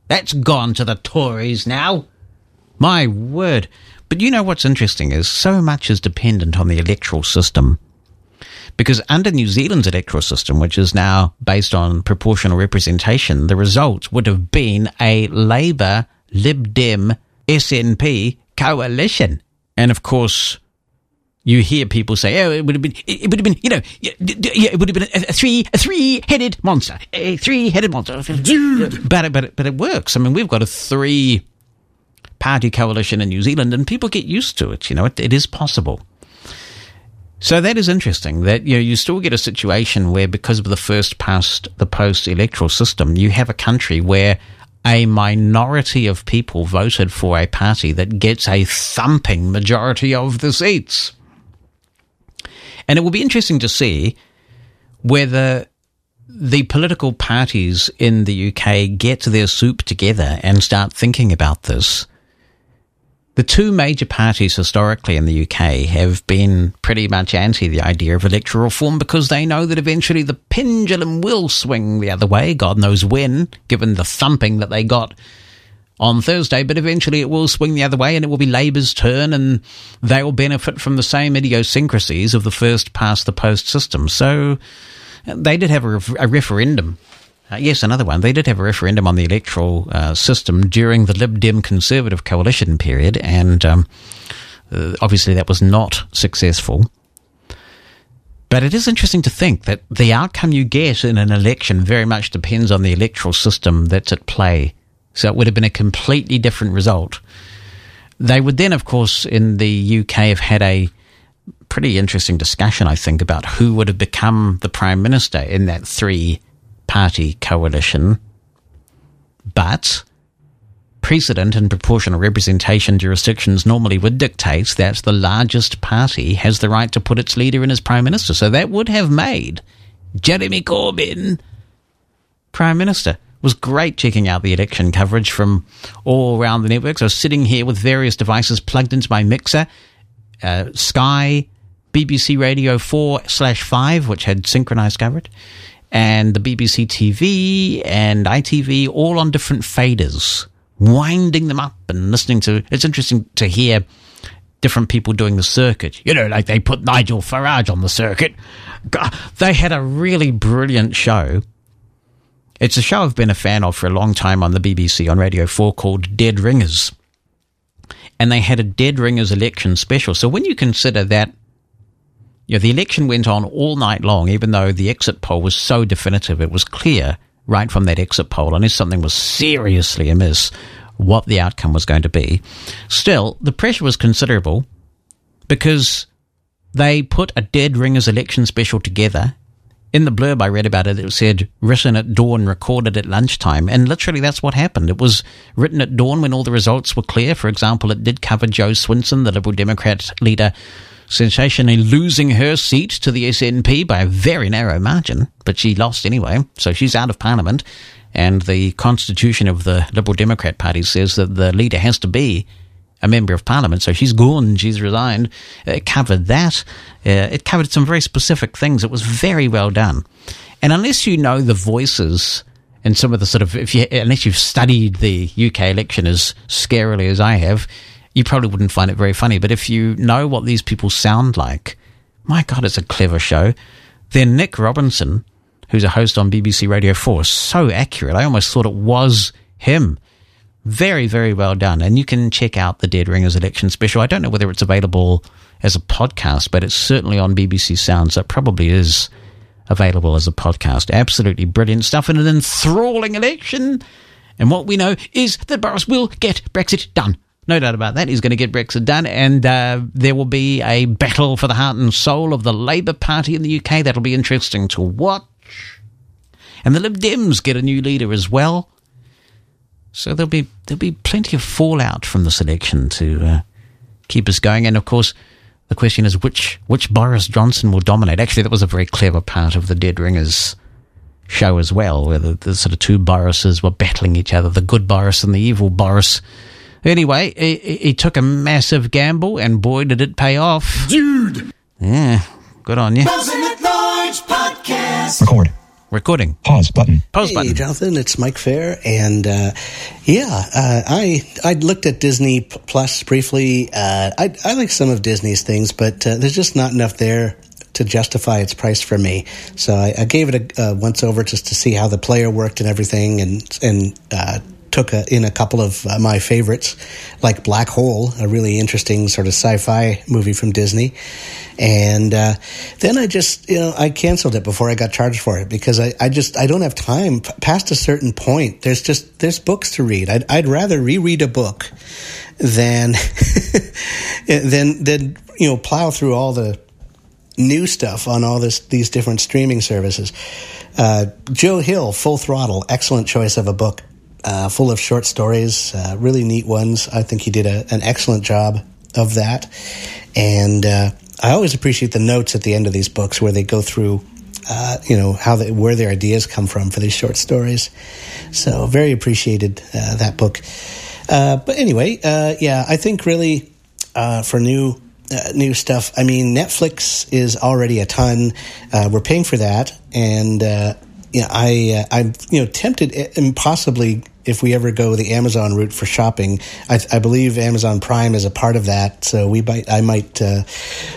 that's gone to the Tories now. My word. But you know what's interesting is so much is dependent on the electoral system. Because under New Zealand's electoral system, which is now based on proportional representation, the result would have been a Labour, Lib Dem, SNP coalition. And of course, you hear people say, "Oh, it would have been, it would have been, you know, it would have been a, three, a three-headed monster, a three-headed monster." Dude, but it, but but it works. I mean, we've got a three-party coalition in New Zealand, and people get used to it. You know, it, it is possible. So that is interesting that you know, you still get a situation where because of the first past the post electoral system, you have a country where a minority of people voted for a party that gets a thumping majority of the seats. And it will be interesting to see whether the political parties in the UK get their soup together and start thinking about this the two major parties historically in the UK have been pretty much anti the idea of electoral reform because they know that eventually the pendulum will swing the other way. God knows when, given the thumping that they got on Thursday, but eventually it will swing the other way and it will be Labour's turn and they will benefit from the same idiosyncrasies of the first past the post system. So uh, they did have a, a referendum uh, yes, another one. They did have a referendum on the electoral uh, system during the Lib Dem Conservative coalition period, and um, uh, obviously that was not successful. But it is interesting to think that the outcome you get in an election very much depends on the electoral system that's at play. So it would have been a completely different result. They would then, of course, in the UK have had a pretty interesting discussion, I think, about who would have become the Prime Minister in that three party coalition, but precedent and proportional representation jurisdictions normally would dictate that the largest party has the right to put its leader in as prime minister. So that would have made Jeremy Corbyn prime minister. It was great checking out the election coverage from all around the networks. I was sitting here with various devices plugged into my mixer, uh, Sky, BBC Radio 4 slash 5, which had synchronized coverage, and the BBC TV and ITV all on different faders, winding them up and listening to. It's interesting to hear different people doing the circuit. You know, like they put Nigel Farage on the circuit. God, they had a really brilliant show. It's a show I've been a fan of for a long time on the BBC on Radio 4 called Dead Ringers. And they had a Dead Ringers election special. So when you consider that you know, the election went on all night long, even though the exit poll was so definitive. It was clear right from that exit poll, unless something was seriously amiss, what the outcome was going to be. Still, the pressure was considerable because they put a dead ringers election special together. In the blurb I read about it, it said written at dawn, recorded at lunchtime. And literally that's what happened. It was written at dawn when all the results were clear. For example, it did cover Jo Swinson, the Liberal Democrat leader, sensationally losing her seat to the SNP by a very narrow margin, but she lost anyway, so she's out of Parliament. And the constitution of the Liberal Democrat Party says that the leader has to be a member of parliament, so she's gone, she's resigned. It covered that. Uh, it covered some very specific things. It was very well done. And unless you know the voices and some of the sort of, if you, unless you've studied the UK election as scarily as I have, you probably wouldn't find it very funny. But if you know what these people sound like, my God, it's a clever show. Then Nick Robinson, who's a host on BBC Radio 4, so accurate. I almost thought it was him. Very, very well done. And you can check out the Dead Ringers election special. I don't know whether it's available as a podcast, but it's certainly on BBC Sounds. So it probably is available as a podcast. Absolutely brilliant stuff and an enthralling election. And what we know is that Boris will get Brexit done. No doubt about that. He's going to get Brexit done, and uh, there will be a battle for the heart and soul of the Labour Party in the UK. That'll be interesting to watch. And the Lib Dems get a new leader as well. So there'll be there'll be plenty of fallout from this election to uh, keep us going. And of course, the question is which which Boris Johnson will dominate. Actually, that was a very clever part of the Dead Ringers show as well, where the, the sort of two Borises were battling each other, the good Boris and the evil Boris. Anyway, he, he took a massive gamble, and boy, did it pay off. Dude! Yeah, good on you. Buzzing at Large Podcast. Record. Recording. Pause button. Pause button. hey, button. Jonathan, it's Mike Fair, and uh, yeah, uh, I I looked at Disney Plus briefly. Uh, I I like some of Disney's things, but uh, there's just not enough there to justify its price for me. So I, I gave it a uh, once over just to see how the player worked and everything, and and uh, took a, in a couple of uh, my favorites, like Black Hole, a really interesting sort of sci-fi movie from Disney. And uh, then I just, you know, I canceled it before I got charged for it because I, I just, I don't have time past a certain point. There's just, there's books to read. I'd, I'd rather reread a book than, *laughs* than, than, you know, plow through all the new stuff on all this, these different streaming services. Uh, Joe Hill, Full Throttle, excellent choice of a book. Uh, full of short stories, uh, really neat ones. I think he did a, an excellent job of that. And uh, I always appreciate the notes at the end of these books where they go through, uh, you know, how they, where their ideas come from for these short stories. So very appreciated uh, that book. Uh, but anyway, yeah, I think really for new uh, new stuff. I mean, Netflix is already a ton. Uh, we're paying for that, and uh, yeah, I uh, I'm you know tempted uh, and possibly if we ever go the Amazon route for shopping, I, I believe Amazon Prime is a part of that. So we might I might uh,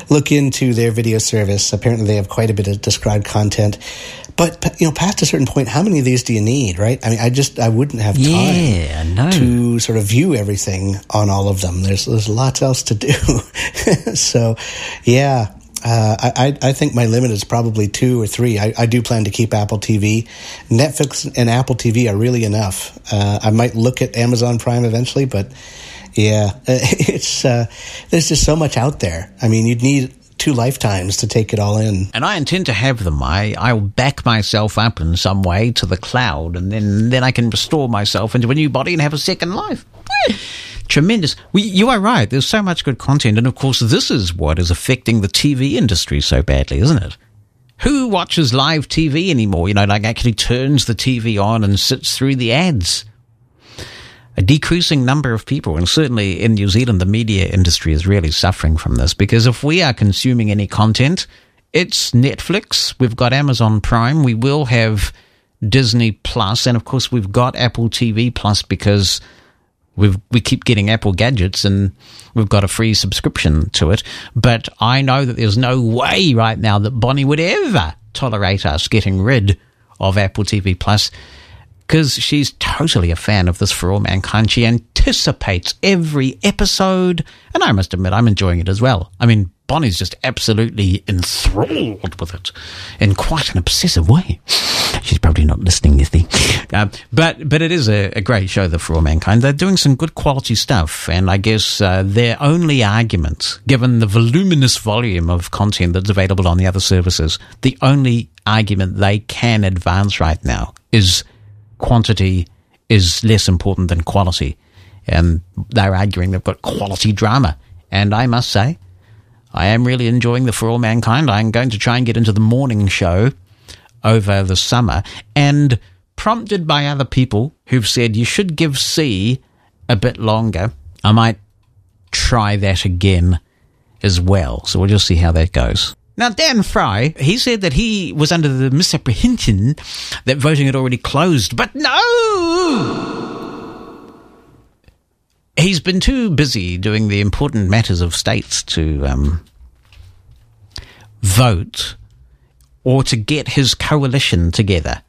look into their video service. Apparently, they have quite a bit of described content. But you know, past a certain point, how many of these do you need, right? I mean, I just I wouldn't have time Yeah, no. to sort of view everything on all of them. There's there's lots else to do. *laughs* so, yeah, uh, I I think my limit is probably two or three. I, I do plan to keep Apple TV, Netflix, and Apple TV are really enough. Uh, I might look at Amazon Prime eventually, but yeah, *laughs* it's uh, there's just so much out there. I mean, you'd need two lifetimes to take it all in. and I intend to have them. I I'll back myself up in some way to the cloud, and then then I can restore myself into a new body and have a second life. Tremendous. We, you are right. There's so much good content, and of course, this is what is affecting the TV industry so badly, isn't it? Who watches live TV anymore? You know, like actually turns the TV on and sits through the ads. A decreasing number of people, and certainly in New Zealand, the media industry is really suffering from this because if we are consuming any content, it's Netflix, we've got Amazon Prime, we will have Disney Plus, and of course, we've got Apple TV Plus because we've, we keep getting Apple gadgets and we've got a free subscription to it. But I know that there's no way right now that Bonnie would ever tolerate us getting rid of Apple TV Plus because she's totally a fan of this For All Mankind. She anticipates every episode, and I must admit, I'm enjoying it as well. I mean, Bonnie's just absolutely enthralled with it in quite an obsessive way. She's probably not listening, you see. Uh, but but it is a, a great show, The For All Mankind. They're doing some good quality stuff, and I guess uh, their only argument, given the voluminous volume of content that's available on the other services, the only argument they can advance right now is quantity is less important than quality. And they're arguing they've got quality drama. And I must say, I am really enjoying the For All Mankind. I'm going to try and get into the morning show over the summer. And prompted by other people who've said you should give See a bit longer, I might try that again as well. So we'll just see how that goes. Now, Dan Fry, he said that he was under the misapprehension that voting had already closed, but no! He's been too busy doing the important matters of states to um, vote or to get his coalition together.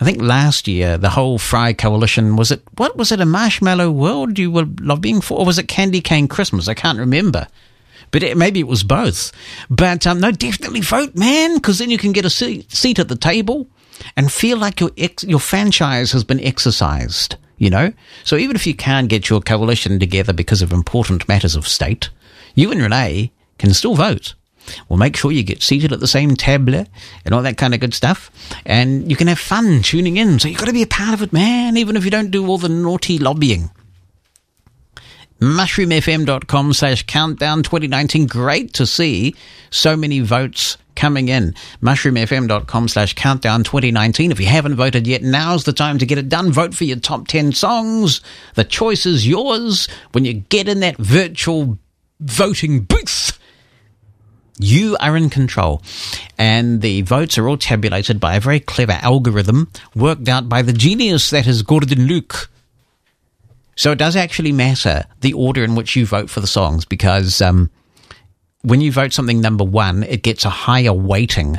I think last year the whole Fry coalition was it what was it a marshmallow world you were lobbying for or was it candy cane Christmas? I can't remember. But it, maybe it was both. But um, no, definitely vote, man, because then you can get a seat, seat at the table and feel like your ex, your franchise has been exercised. You know, so even if you can't get your coalition together because of important matters of state, you and Renee can still vote. Well, make sure you get seated at the same table and all that kind of good stuff. And you can have fun tuning in. So you've got to be a part of it, man, even if you don't do all the naughty lobbying. Mushroomfm.com slash countdown 2019. Great to see so many votes coming in. Mushroomfm.com slash countdown 2019. If you haven't voted yet, now's the time to get it done. Vote for your top 10 songs. The choice is yours when you get in that virtual voting booth. You are in control. And the votes are all tabulated by a very clever algorithm worked out by the genius that is Gordon Luke. So it does actually matter the order in which you vote for the songs because um, when you vote something number one, it gets a higher weighting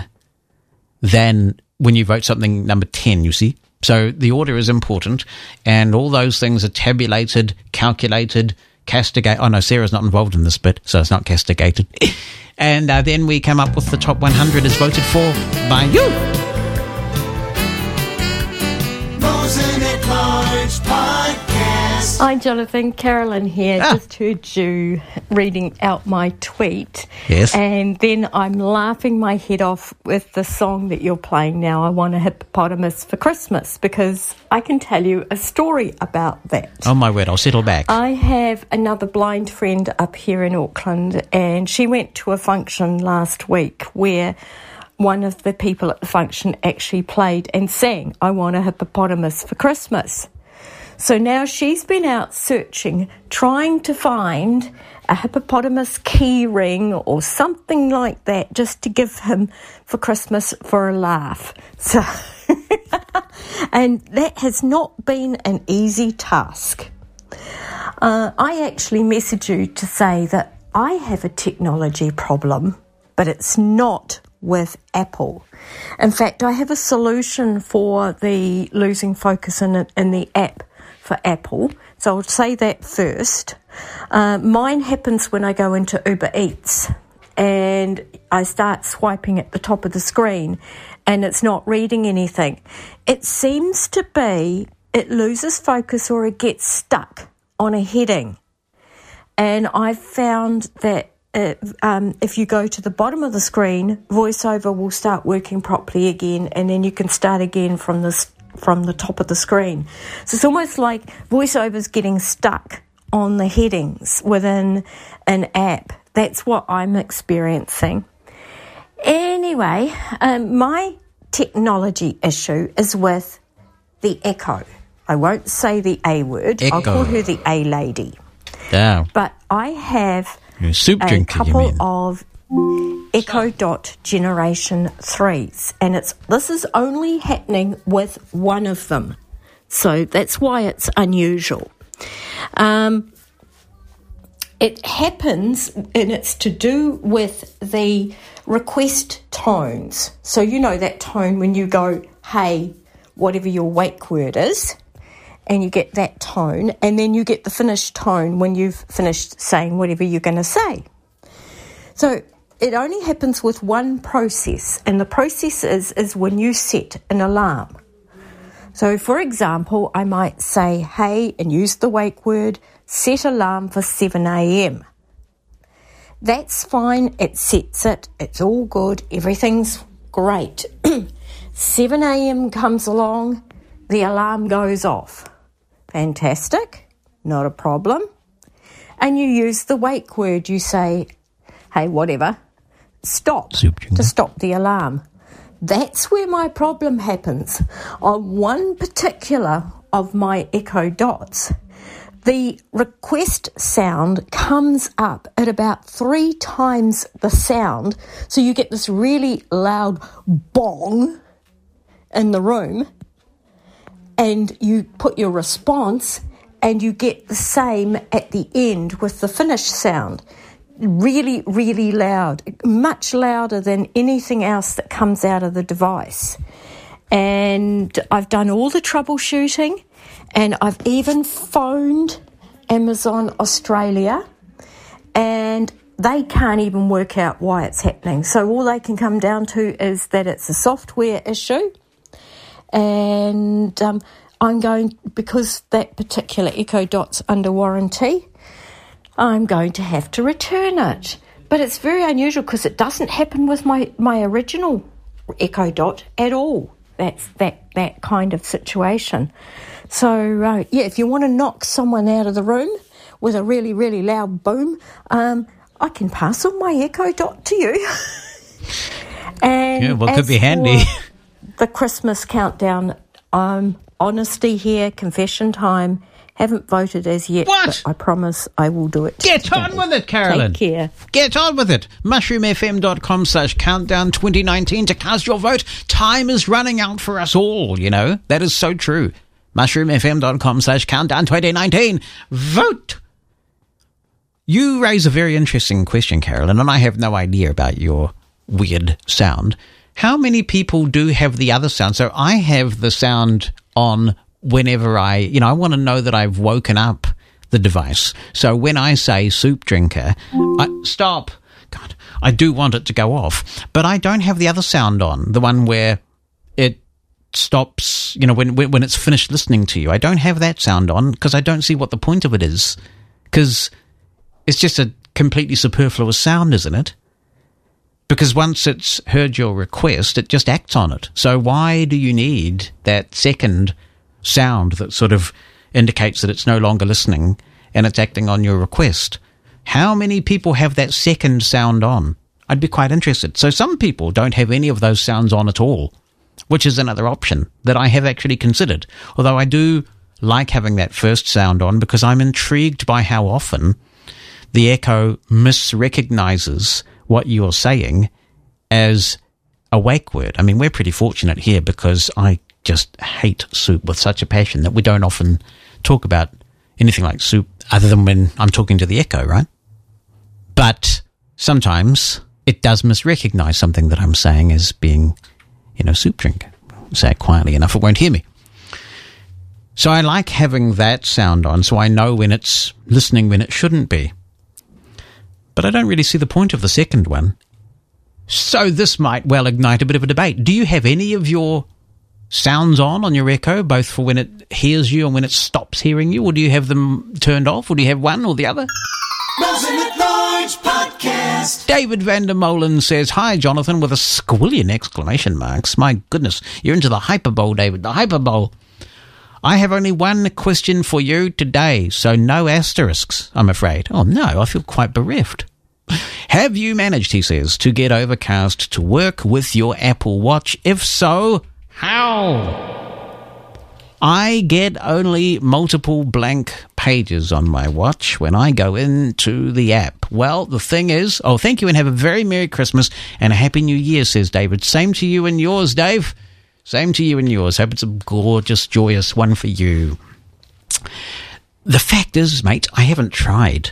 than when you vote something number 10, you see? So the order is important, and all those things are tabulated, calculated, castigated. Oh no, Sarah's not involved in this bit, so it's not castigated. *laughs* and uh, then we come up with the top 100 is voted for by you. Hi, Jonathan. Carolyn here. Ah. Just heard you reading out my tweet. Yes. And then I'm laughing my head off with the song that you're playing now. I want a hippopotamus for Christmas because I can tell you a story about that. Oh my word, I'll settle back. I have another blind friend up here in Auckland, and she went to a function last week where one of the people at the function actually played and sang, I Want a Hippopotamus for Christmas. So now she's been out searching, trying to find a hippopotamus key ring or something like that just to give him for Christmas for a laugh. So, *laughs* and that has not been an easy task. Uh, I actually message you to say that I have a technology problem, but it's not with Apple. In fact, I have a solution for the losing focus in, in the app for Apple. So I'll say that first. Uh, mine happens when I go into Uber Eats and I start swiping at the top of the screen and it's not reading anything. It seems to be it loses focus or it gets stuck on a heading. And I've found that uh, um, if you go to the bottom of the screen, VoiceOver will start working properly again, and then you can start again from the from the top of the screen. So it's almost like VoiceOver's getting stuck on the headings within an app. That's what I'm experiencing. Anyway, um, my technology issue is with the Echo. I won't say the A word. I'll call her the A lady. Yeah. But I have a soup a drinker, couple of Echo Dot Generation threes, and it's this is only happening with one of them, so that's why it's unusual. Um, it happens, and it's to do with the request tones. So you know that tone when you go, "Hey," whatever your wake word is and you get that tone, and then you get the finished tone when you've finished saying whatever you're going to say. So it only happens with one process, and the process is, is when you set an alarm. So, for example, I might say, hey, and use the wake word, set alarm for 7 a.m. That's fine, it sets it, it's all good, everything's great. *clears throat* 7 a.m. comes along, the alarm goes off. Fantastic, not a problem. And you use the wake word, you say, hey, whatever, stop to stop the alarm. That's where my problem happens. On one particular of my Echo Dots, the request sound comes up at about three times the sound. So you get this really loud bong in the room, and you put your response, and you get the same at the end with the finish sound. Really, really loud, much louder than anything else that comes out of the device. And I've done all the troubleshooting and I've even phoned Amazon Australia and they can't even work out why it's happening. So all they can come down to is that it's a software issue. And um, I'm going, because that particular Echo Dot's under warranty, I'm going to have to return it. But it's very unusual because it doesn't happen with my, my original Echo Dot at all. That's that, that kind of situation. So, uh, yeah, if you want to knock someone out of the room with a really, really loud boom, um, I can pass on my Echo Dot to you. *laughs* and Yeah, well, it could be handy. The Christmas countdown, um, honesty here, confession time. Haven't voted as yet, What? but I promise I will do it. Get today. on with it, Carolyn. Take care. Get on with it. Mushroomfm.com slash countdown 2019 to cast your vote. Time is running out for us all, you know. That is so true. Mushroomfm.com slash countdown 2019. Vote. You raise a very interesting question, Carolyn, and I have no idea about your weird sound. How many people do have the other sound? So I have the sound on whenever I, you know, I want to know that I've woken up the device. So when I say soup drinker, I, stop. God, I do want it to go off, but I don't have the other sound on, the one where it stops, you know, when, when, when it's finished listening to you. I don't have that sound on because I don't see what the point of it is. Because it's just a completely superfluous sound, isn't it? Because once it's heard your request, it just acts on it. So why do you need that second sound that sort of indicates that it's no longer listening and it's acting on your request? How many people have that second sound on? I'd be quite interested. So some people don't have any of those sounds on at all, which is another option that I have actually considered. Although I do like having that first sound on because I'm intrigued by how often the echo misrecognizes what you're saying as a wake word. I mean, we're pretty fortunate here because I just hate soup with such a passion that we don't often talk about anything like soup other than when I'm talking to the echo, right? But sometimes it does misrecognize something that I'm saying as being, you know, soup drink. Say it quietly enough, it won't hear me. So I like having that sound on so I know when it's listening when it shouldn't be. But I don't really see the point of the second one. So this might well ignite a bit of a debate. Do you have any of your sounds on on your Echo, both for when it hears you and when it stops hearing you, or do you have them turned off, or do you have one or the other? Mosen at Large Podcast. David Vandermolen says, Hi, Jonathan, with a squillion exclamation marks. My goodness, you're into the hyperbole, David, the hyperbole. I have only one question for you today, so no asterisks, I'm afraid. Oh no, I feel quite bereft. Have you managed, he says, to get Overcast to work with your Apple Watch? If so, how? I get only multiple blank pages on my watch when I go into the app. Well, the thing is, oh, thank you and have a very Merry Christmas and a Happy New Year, says David. Same to you and yours, Dave. Same to you and yours. Hope it's a gorgeous, joyous one for you. The fact is, mate, I haven't tried.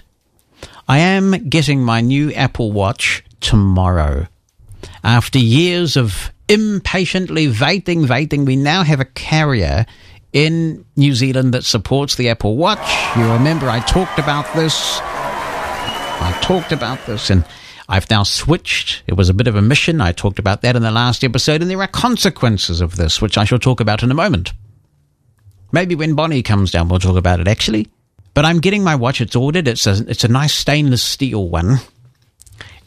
I am getting my new Apple Watch tomorrow. After years of impatiently waiting, waiting, we now have a carrier in New Zealand that supports the Apple Watch. You remember I talked about this. I talked about this and I've now switched. It was a bit of a mission. I talked about that in the last episode, and there are consequences of this, which I shall talk about in a moment. Maybe when Bonnie comes down, we'll talk about it actually. But I'm getting my watch. It's ordered. It's a, it's a nice stainless steel one.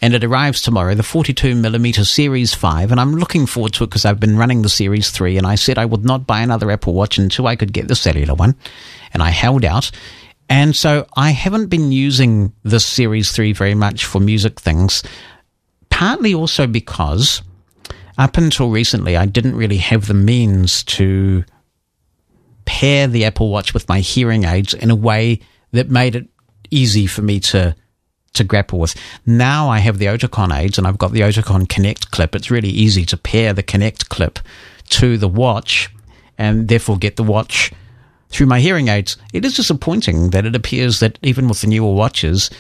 And it arrives tomorrow, the 42 millimeter Series 5. And I'm looking forward to it because I've been running the Series 3. And I said I would not buy another Apple Watch until I could get the cellular one. And I held out. And so I haven't been using this Series 3 very much for music things. Partly also because up until recently, I didn't really have the means to pair the Apple Watch with my hearing aids in a way that made it easy for me to to grapple with. Now I have the Oticon aids and I've got the Oticon Connect clip. It's really easy to pair the Connect clip to the watch and therefore get the watch through my hearing aids. It is disappointing that it appears that even with the newer watches,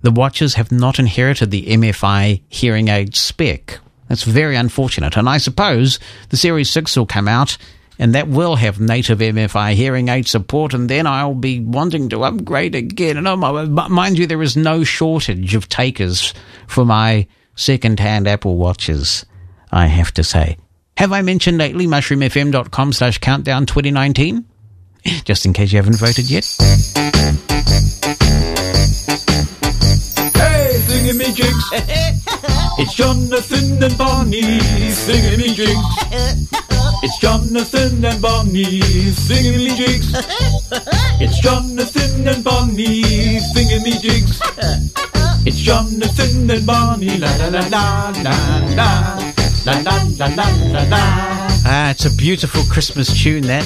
the watches have not inherited the MFI hearing aid spec. That's very unfortunate. And I suppose the Series 6 will come out and that will have native MFI hearing aid support, and then I'll be wanting to upgrade again. And oh mind you, there is no shortage of takers for my second-hand Apple watches. I have to say. Have I mentioned lately mushroomfm.com slash countdown 2019? *laughs* Just in case you haven't voted yet. Hey, thingamajigs! *laughs* it's Jonathan and Bonnie, thingamajigs. It's Jonathan and Bonnie, thingamajigs. It's Jonathan and Bonnie, thingamajigs. It's Jonathan and Bonnie, la la la la la la. La la la la la la. Ah, it's a beautiful Christmas tune, that.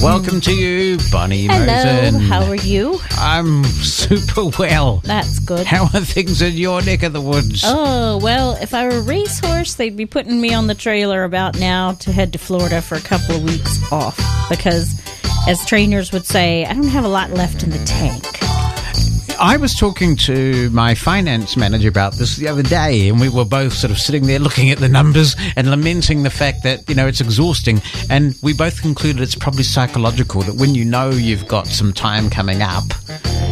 Welcome to you, Bonnie Hello, Mosen. how are you? I'm super well. That's good. How are things in your neck of the woods? Oh, well, if I were a racehorse, they'd be putting me on the trailer about now to head to Florida for a couple of weeks off. Because, as trainers would say, I don't have a lot left in the tank. I was talking to my finance manager about this the other day, and we were both sort of sitting there looking at the numbers and lamenting the fact that, you know, it's exhausting. And we both concluded it's probably psychological that when you know you've got some time coming up,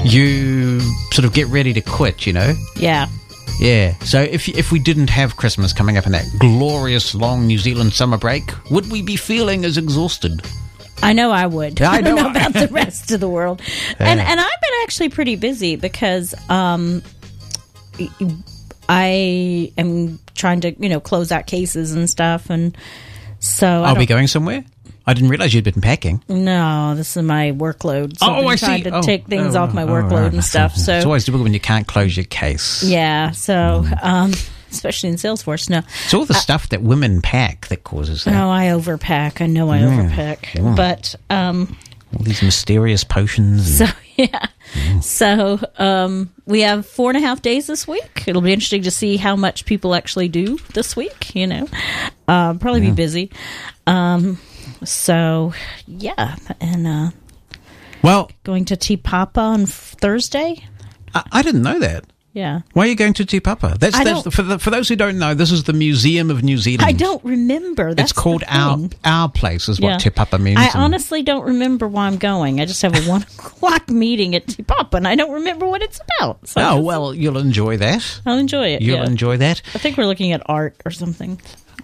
you sort of get ready to quit, you know? Yeah. Yeah. So if if we didn't have Christmas coming up in that glorious long New Zealand summer break, would we be feeling as exhausted? I know I would. I *laughs* I don't know. about the rest of the world. And and I've been actually pretty busy because um I am trying to, you know, close out cases and stuff and so I Are we going somewhere? I didn't realize you'd been packing. No, this is my workload. So I've oh, been I trying see. to Oh, take things oh, off my oh, workload right. and stuff. *laughs* So it's always difficult when you can't close your case. yeah, so um, especially in Salesforce, no. It's all the stuff that women pack that causes that. No, I overpack. I know I Yeah. overpack, Yeah. but um, All these mysterious potions. so and- *laughs* yeah. So um, we have four and a half days this week. It'll be interesting to see how much people actually do this week. You know, uh, probably be busy. Um, so yeah, and uh, well, going to Te Papa on Thursday. I, I didn't know that. Yeah. Why are you going to Te Papa? That's, that's for, the, for those who don't know. This is the Museum of New Zealand. I don't remember. That's it's called our our place. Is what Yeah. Te Papa means. I honestly don't remember why I'm going. I just have a *laughs* one o'clock meeting at Te Papa, and I don't remember what it's about. So oh well, you'll enjoy that. I'll enjoy it. You'll yeah. enjoy that. I think we're looking at art or something.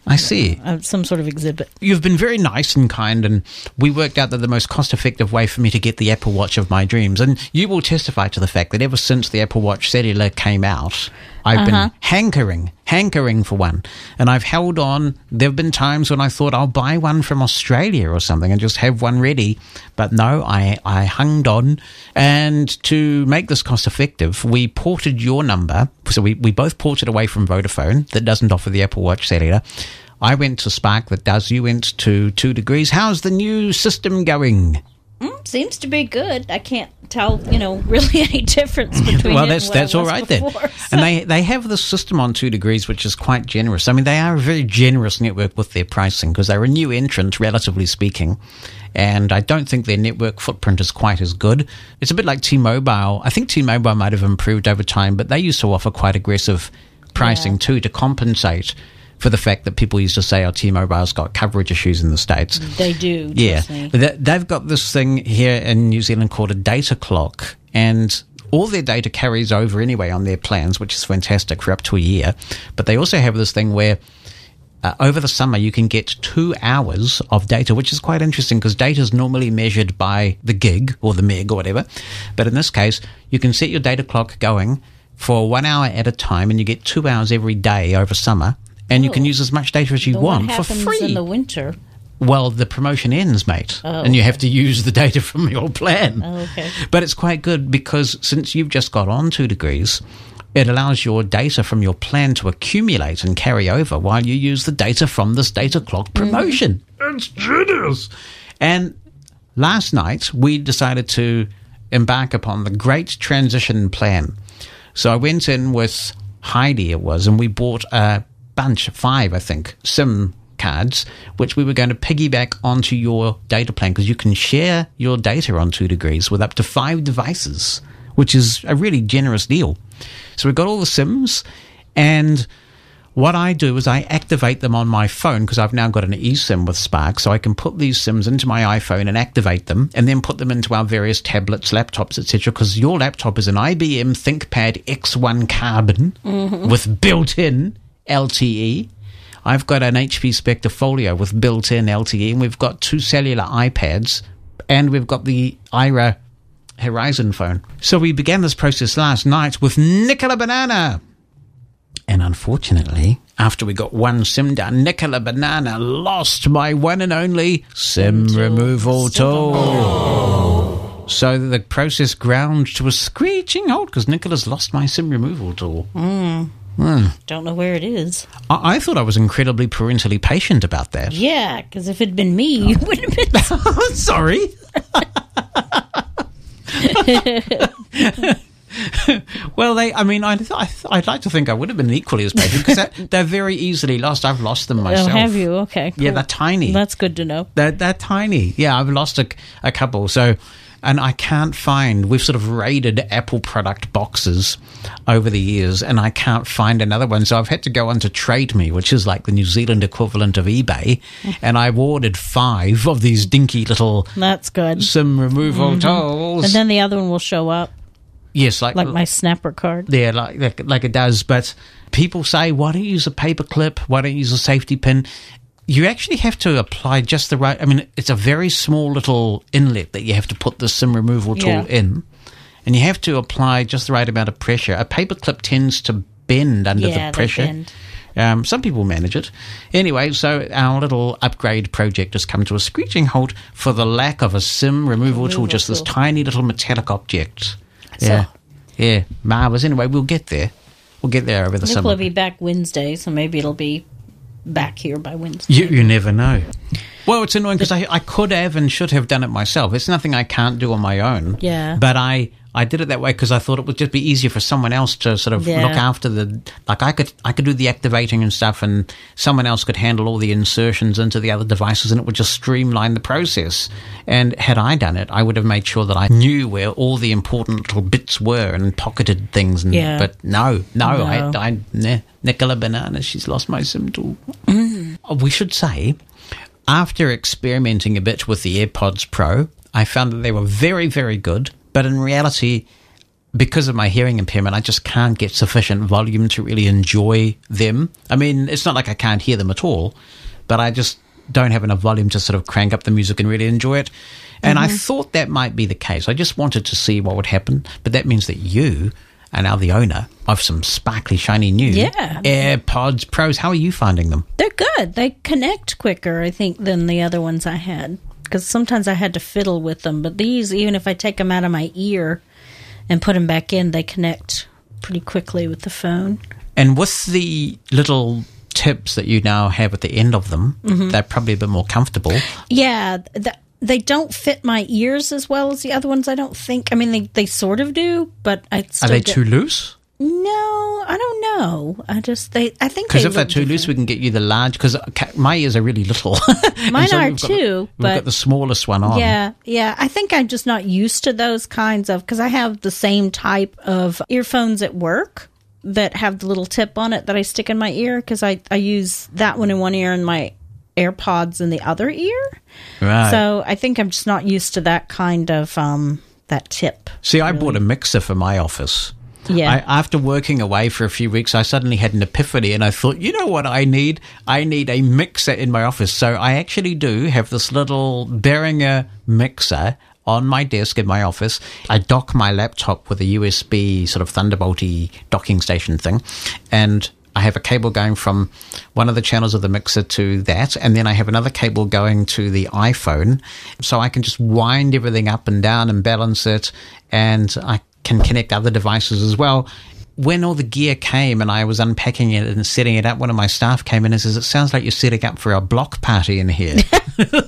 I see. Uh, some sort of exhibit. You've been very nice and kind, and we worked out that the most cost effective way for me to get the Apple Watch of my dreams, and you will testify to the fact that ever since the Apple Watch Cellular came out, I've Uh-huh. been hankering, hankering for one, and I've held on. There have been times when I thought I'll buy one from Australia or something and just have one ready, but no, I, I hung on. And to make this cost effective, we ported your number. So we, we both ported away from Vodafone, that doesn't offer the Apple Watch Cellular. I went to Spark, that does. You went to Two Degrees. How's the new system going? Mm, seems to be good. I can't tell, you know, *laughs* really any difference between. well, that's that's all right right then. before, And they they have this system on two degrees, which is quite generous. I mean, they are a very generous network with their pricing because they're a new entrant, relatively speaking. And I don't think their network footprint is quite as good. It's a bit like T-Mobile. I think T-Mobile might have improved over time, but they used to offer quite aggressive pricing too to compensate for the fact that people used to say, "Oh, T-Mobile's got coverage issues in the states." They do. Yeah, trust me. They- they've got this thing here in New Zealand called a data clock, and all their data carries over anyway on their plans, which is fantastic for up to a year. But they also have this thing where uh, over the summer you can get two hours of data, which is quite interesting because data is normally measured by the gig or the meg or whatever. But in this case, you can set your data clock going for one hour at a time, and you get two hours every day over summer. And you can oh. use as much data as you But want for free. in the winter? Well, the promotion ends, mate, Oh, and you oh. have to use the data from your plan. Oh, okay. But it's quite good because since you've just got on two degrees, it allows your data from your plan to accumulate and carry over while you use the data from this data clock mm-hmm. promotion. It's genius. And last night we decided to embark upon the great transition plan. So I went in with Heidi, it was, and we bought a bunch, five, I think, SIM cards, which we were going to piggyback onto your data plan because you can share your data on two degrees with up to five devices, which is a really generous deal. So we've got all the SIMs, and what I do is I activate them on my phone because I've now got an eSIM with Spark, so I can put these SIMs into my iPhone and activate them, and then put them into our various tablets, laptops, etc. Because your laptop is an IBM ThinkPad X1 Carbon Mhm. with built-in LTE. I've got an HP Spectre Folio with built-in LTE, and we've got two cellular iPads, and we've got the Aira Horizon phone. So we began this process last night with Nicola Banana. And unfortunately, after we got one sim done, Nicola Banana lost my one and only sim removal tool. So the process ground to a screeching halt because Nicola's lost my sim removal tool. Mm. Hmm. Don't know where it is. I-, I thought I was incredibly parentally patient about that. Yeah, because if it'd been me, you wouldn't have been. *laughs* Sorry. well, they. I mean, I, I, I'd like to think I would have been equally as patient because *laughs* they're very easily lost. I've lost them myself. Oh, have you? Okay. Yeah, they're tiny. That's good to know. They're, they're tiny. Yeah, I've lost a, a couple. So, and I can't find. We've sort of raided Apple product boxes over the years, and I can't find another one. So I've had to go onto Trade Me, which is like the New Zealand equivalent of eBay, *laughs* and I've ordered five of these dinky little That's good. SIM removal Mhm. tools. And then the other one will show up, yes, like like my snapper card. yeah, like, like like it does. But people say, why don't you use a paper clip? Why don't you use a safety pin? You actually have to apply just the right. I mean, it's a very small little inlet that you have to put the SIM removal tool Yeah. in, and you have to apply just the right amount of pressure. A paperclip tends to bend under Yeah, the pressure. Um, some people manage it. Anyway, so our little upgrade project has come to a screeching halt for the lack of a SIM removal, tool, Removal just this tiny little metallic object. So- yeah. Yeah, marvelous. Anyway, we'll get there. We'll get there over the Nick summer. will be back Wednesday, so maybe it'll be back here by Wednesday. You, you never know. Well, it's annoying because I, I could have and should have done it myself. It's nothing I can't do on my own. Yeah. But I, I did it that way because I thought it would just be easier for someone else to sort of Yeah. look after the like I could I could do the activating and stuff and someone else could handle all the insertions into the other devices and it would just streamline the process. And had I done it, I would have made sure that I knew where all the important little bits were and pocketed things. And, Yeah. But no, no, No. I, I nah, Nicola Banana, she's lost my SIM tool. Oh, We should say, after experimenting a bit with the AirPods Pro, I found that they were very, very good. But in reality, because of my hearing impairment, I just can't get sufficient volume to really enjoy them. I mean, it's not like I can't hear them at all, but I just don't have enough volume to sort of crank up the music and really enjoy it. And I Mhm. thought that might be the case. I just wanted to see what would happen, but that means that you are now the owner of some sparkly, shiny new Yeah. AirPods Pros. How are you finding them? They're good. They connect quicker, I think, than the other ones I had. Because sometimes I had to fiddle with them. But these, even if I take them out of my ear and put them back in, they connect pretty quickly with the phone. And with the little tips that you now have at the end of them, Mhm. they're probably a bit more comfortable. Yeah, th- they don't fit my ears as well as the other ones. I don't think. I mean, they, they sort of do, but I Are they get- too loose? No, I don't know. I just they. I think Because if they're too loose, we can get you the large. Because my ears are really little. *laughs* Mine so are got- too, We've but got the smallest one on. Yeah, yeah. I think I'm just not used to those kinds of because I have the same type of earphones at work that have the little tip on it that I stick in my ear because I I use that one in one ear and my AirPods in the other ear. Right. So I think I'm just not used to that kind of um that tip. See, I bought a mixer for my office. Yeah. I, after working away for a few weeks, I suddenly had an epiphany and I thought, you know what I need? I need a mixer in my office. So I actually do have this little Behringer mixer on my desk in my office. I dock my laptop with a USB sort of Thunderbolty docking station thing. And I have a cable going from one of the channels of the mixer to that, and then I have another cable going to the iPhone, so I can just wind everything up and down and balance it, and I can connect other devices as well. When all the gear came and I was unpacking it and setting it up, one of my staff came in and says, "It sounds like you're setting up for a block party in here." *laughs*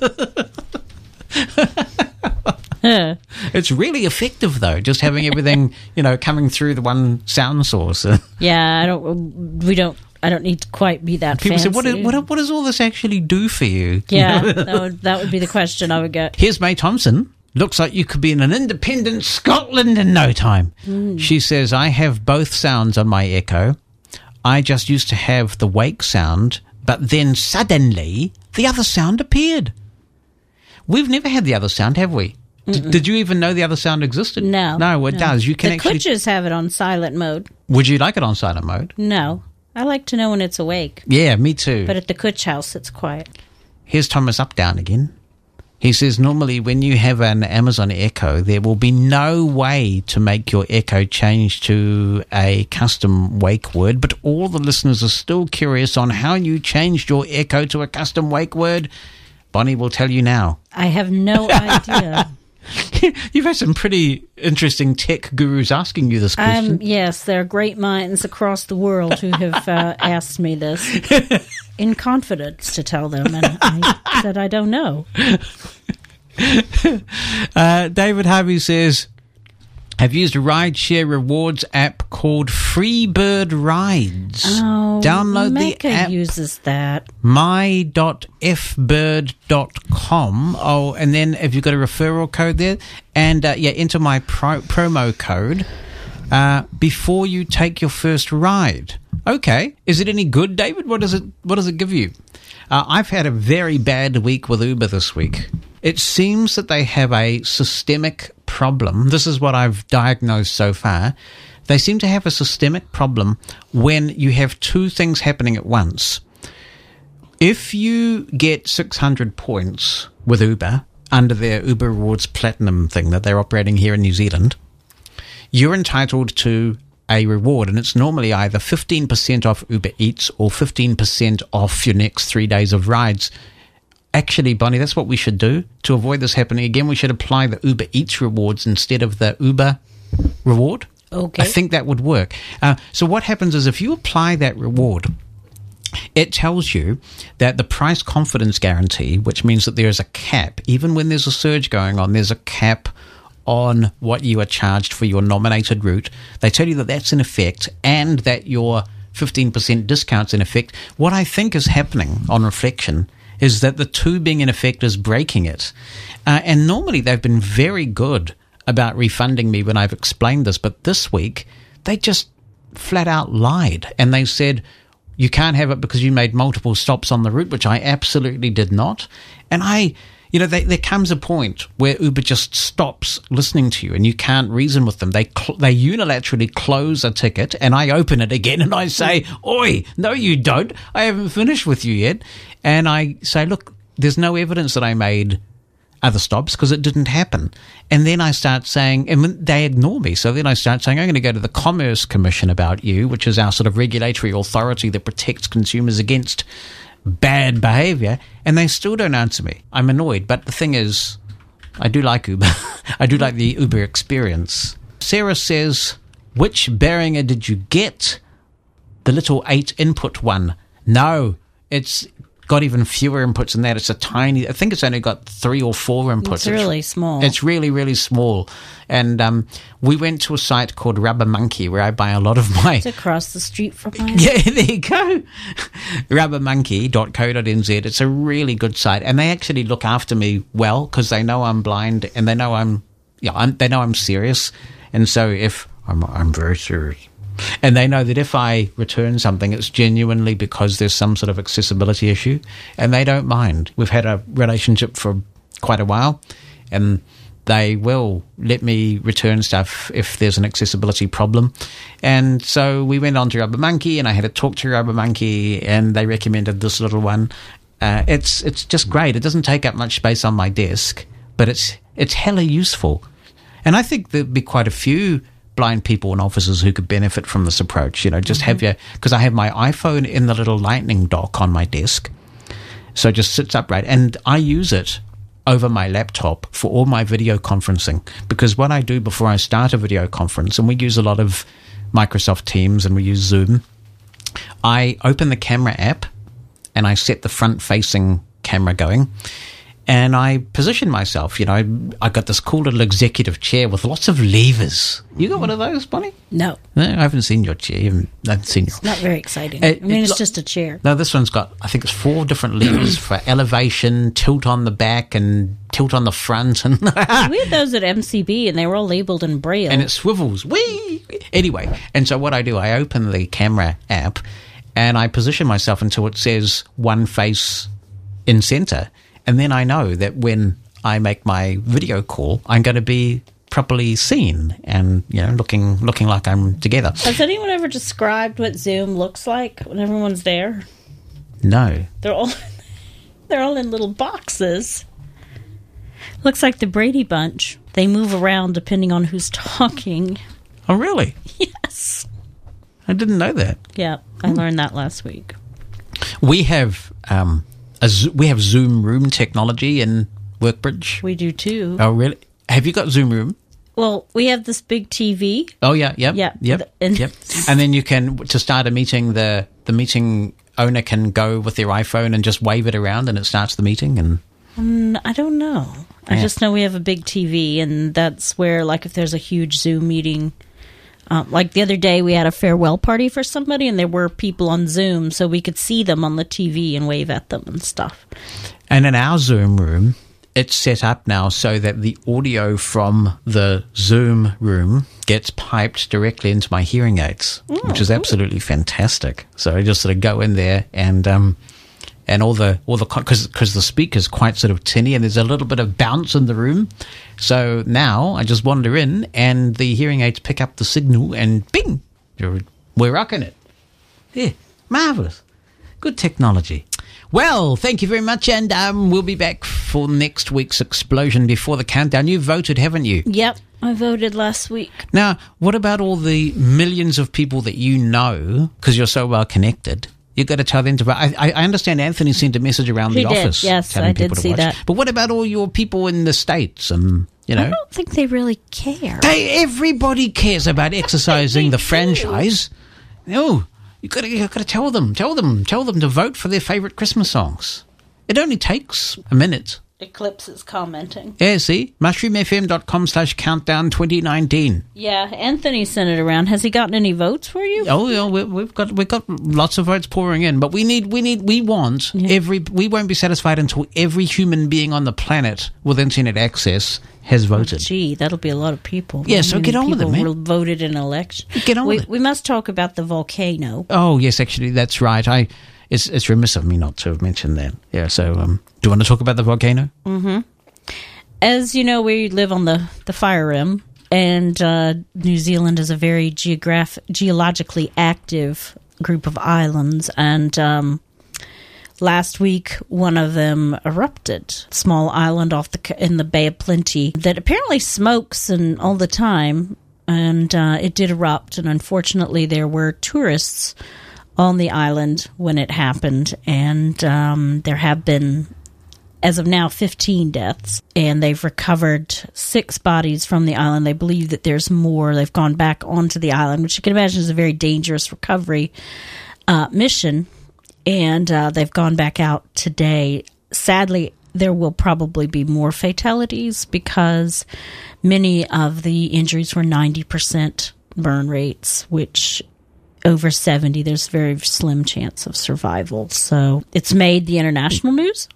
*laughs* it's really effective though, just having everything you know coming through the one sound source. *laughs* Yeah, I don't. We don't. I don't need to quite be that. People fancy. say, what, what, what does all this actually do for you? Yeah, that would that would be the question I would get. Here's May Thompson. Looks like you could be in an independent Scotland in no time. Hmm. She says, I have both sounds on my Echo. I just used to have the wake sound, but then suddenly the other sound appeared. We've never had the other sound, have we? D- did you even know the other sound existed? No, No, it does. You can the actually. Have it on silent mode. Would you like it on silent mode? No, I like to know when it's awake. Yeah, me too. But at the Kutch house, it's quiet. Here's Thomas Updown again. He says normally when you have an Amazon Echo, there will be no way to make your Echo change to a custom wake word, but all the listeners are still curious on how you changed your Echo to a custom wake word. Bonnie will tell you now. I have no *laughs* idea. *laughs* You've had some pretty interesting tech gurus asking you this question. Um, yes, there are great minds across the world who have uh, *laughs* asked me this *laughs* in confidence to tell them, and I said I don't know. Uh, David Harvey says, I've used a rideshare rewards app called Freebird Rides. Oh, Download Mecca the app. uses that. my.fbird.com. Oh, and then have you got a referral code there? And uh, yeah, enter my pro- promo code uh, before you take your first ride. Okay, is it any good, David? What does it What does it give you? Uh, I've had a very bad week with Uber this week. It seems that they have a systemic problem. This is what I've diagnosed so far. They seem to have a systemic problem when you have two things happening at once. If you get 600 points with Uber under their Uber Rewards Platinum thing that they're operating here in New Zealand, you're entitled to a reward, and it's normally either 15% off Uber Eats or 15% off your next three days of rides. Actually, Bonnie, that's what we should do to avoid this happening again. We should apply the Uber Eats rewards instead of the Uber reward. Okay. I think that would work. Uh, so, what happens is if you apply that reward, it tells you that the price confidence guarantee, which means that there is a cap, even when there's a surge going on, there's a cap on what you are charged for your nominated route. They tell you that that's in effect and that your 15% discount's in effect. What I think is happening on reflection is that the two being in effect is breaking it. Uh, and normally they've been very good about refunding me when I've explained this, but this week they just flat out lied and they said, you can't have it because you made multiple stops on the route, which I absolutely did not. And I, you know, they, there comes a point where Uber just stops listening to you, and you can't reason with them. They cl- they unilaterally close a ticket, and I open it again, and I say, "Oi, no, you don't. I haven't finished with you yet." And I say, "Look, there's no evidence that I made." other stops because it didn't happen. And then I start saying, and they ignore me. So then I start saying, I'm going to go to the Commerce Commission about you, which is our sort of regulatory authority that protects consumers against bad behavior. And they still don't answer me. I'm annoyed. But the thing is, I do like Uber. *laughs* I do like the Uber experience. Sarah says, which Behringer did you get? The little eight input one. No, it's got even fewer inputs than that. It's a tiny. I think it's only got three or four inputs. It's really small. It's really really small. And um, we went to a site called Rubber Monkey where I buy a lot of *laughs* my. It's across the street from *laughs* mine. Yeah, there you go. *laughs* Rubbermonkey.co.nz. It's a really good site, and they actually look after me well because they know I'm blind and they know I'm yeah I'm, they know I'm serious, and so if I'm I'm very serious. And they know that if I return something, it's genuinely because there's some sort of accessibility issue, and they don't mind. We've had a relationship for quite a while, and they will let me return stuff if there's an accessibility problem. And so we went on to Rubber Monkey, and I had a talk to Rubber Monkey, and they recommended this little one. Uh, it's it's just great. It doesn't take up much space on my desk, but it's it's hella useful. And I think there'd be quite a few blind people and officers who could benefit from this approach. You know, just have mm-hmm. your because I have my iPhone in the little Lightning dock on my desk, so it just sits upright, and I use it over my laptop for all my video conferencing because what I do before I start a video conference, and we use a lot of Microsoft Teams and we use Zoom, I open the camera app and I set the front facing camera going. And I position myself. You know, I, I got this cool little executive chair with lots of levers. You got one of those, Bonnie? No, No, I haven't seen your chair. Haven't, I haven't seen your. not very exciting. Uh, I mean, it it's just a chair. No, this one's got, I think it's four different levers *clears throat* for elevation, tilt on the back, and tilt on the front. And, *laughs* we had those at MCB, and they were all labeled in braille. and it swivels. Whee! Anyway, and so what I do, I open the camera app and I position myself until it says one face in center. And then I know that when I make my video call, I'm going to be properly seen and, you know, looking, looking like I'm together. Has anyone ever described what Zoom looks like when everyone's there? No. They're all *laughs* they're all in little boxes. Looks like the Brady Bunch. They move around depending on who's *laughs* talking. Oh, really? Yes. I didn't know that. Yeah, I learned that last week. We have, um, a, we have Zoom room technology in Workbridge. We do too. Oh, really? Have you got Zoom room? Well, we have this big TV. Oh yeah, yep, Yeah, yep, *laughs* and- yep. And then you can to start a meeting. The the meeting owner can go with their iPhone and just wave it around, and it starts the meeting. And Mm, I don't know. I just know we have a big TV, and that's where, like, if there's a huge Zoom meeting, um, like the other day, we had a farewell party for somebody, and there were people on Zoom, so we could see them on the TV and wave at them and stuff. and in our Zoom room, it's set up now so that the audio from the Zoom room gets piped directly into my hearing aids, which is absolutely fantastic. So I just sort of go in there and. Um, and all the all the because because the speaker's quite sort of tinny and there's a little bit of bounce in the room. So now I just wander in and the hearing aids pick up the signal and bing, we're rocking it. Yeah, marvelous, good technology. Well, thank you very much, and um, we'll be back for next week's explosion before the countdown. You voted, haven't you? Yep, I voted last week. Now, what about all the millions of people that you know because you're so well connected? You've got to tell them to vote. I, I understand Anthony sent a message around He the did, office. yes, telling I did people to see watch. that. But what about all your people in the States and, you know, I don't think they really care. They, everybody cares about exercising the franchise. No, you got to you got to tell them, tell them, tell them to vote for their favorite Christmas songs. It only takes a minute. Eclipse is commenting. Yeah, see? Mushroomfm.com slash countdown 2019. Yeah, Anthony sent it around. Has he gotten any votes for you? Oh, yeah, we, we've got we've got lots of votes pouring in, but we need we need we want every we won't be satisfied until every human being on the planet with internet access has oh, voted. Gee, that'll be a lot of people. Yeah, so get on with it, man. Voted in election. Get on we, with it. We must talk about the volcano. Oh yes, actually, that's right. I it's it's remiss of me not to have mentioned that. Yeah. So, um, do you want to talk about the volcano? hmm As you know, we live on the the fire rim, and uh, New Zealand is a very geograph- geologically active group of islands. And um, last week, one of them erupted. Small island off the in the Bay of Plenty that apparently smokes and all the time. And uh, it did erupt, and unfortunately, there were tourists on the island when it happened, and um, there have been as of now 15 deaths and they've recovered six bodies from the island. They believe that there's more. They've gone back onto the island which you can imagine is a very dangerous recovery uh, mission and uh, they've gone back out today. Sadly there will probably be more fatalities because many of the injuries were 90% burn rates which over 70 there's a very slim chance of survival so it's made the international news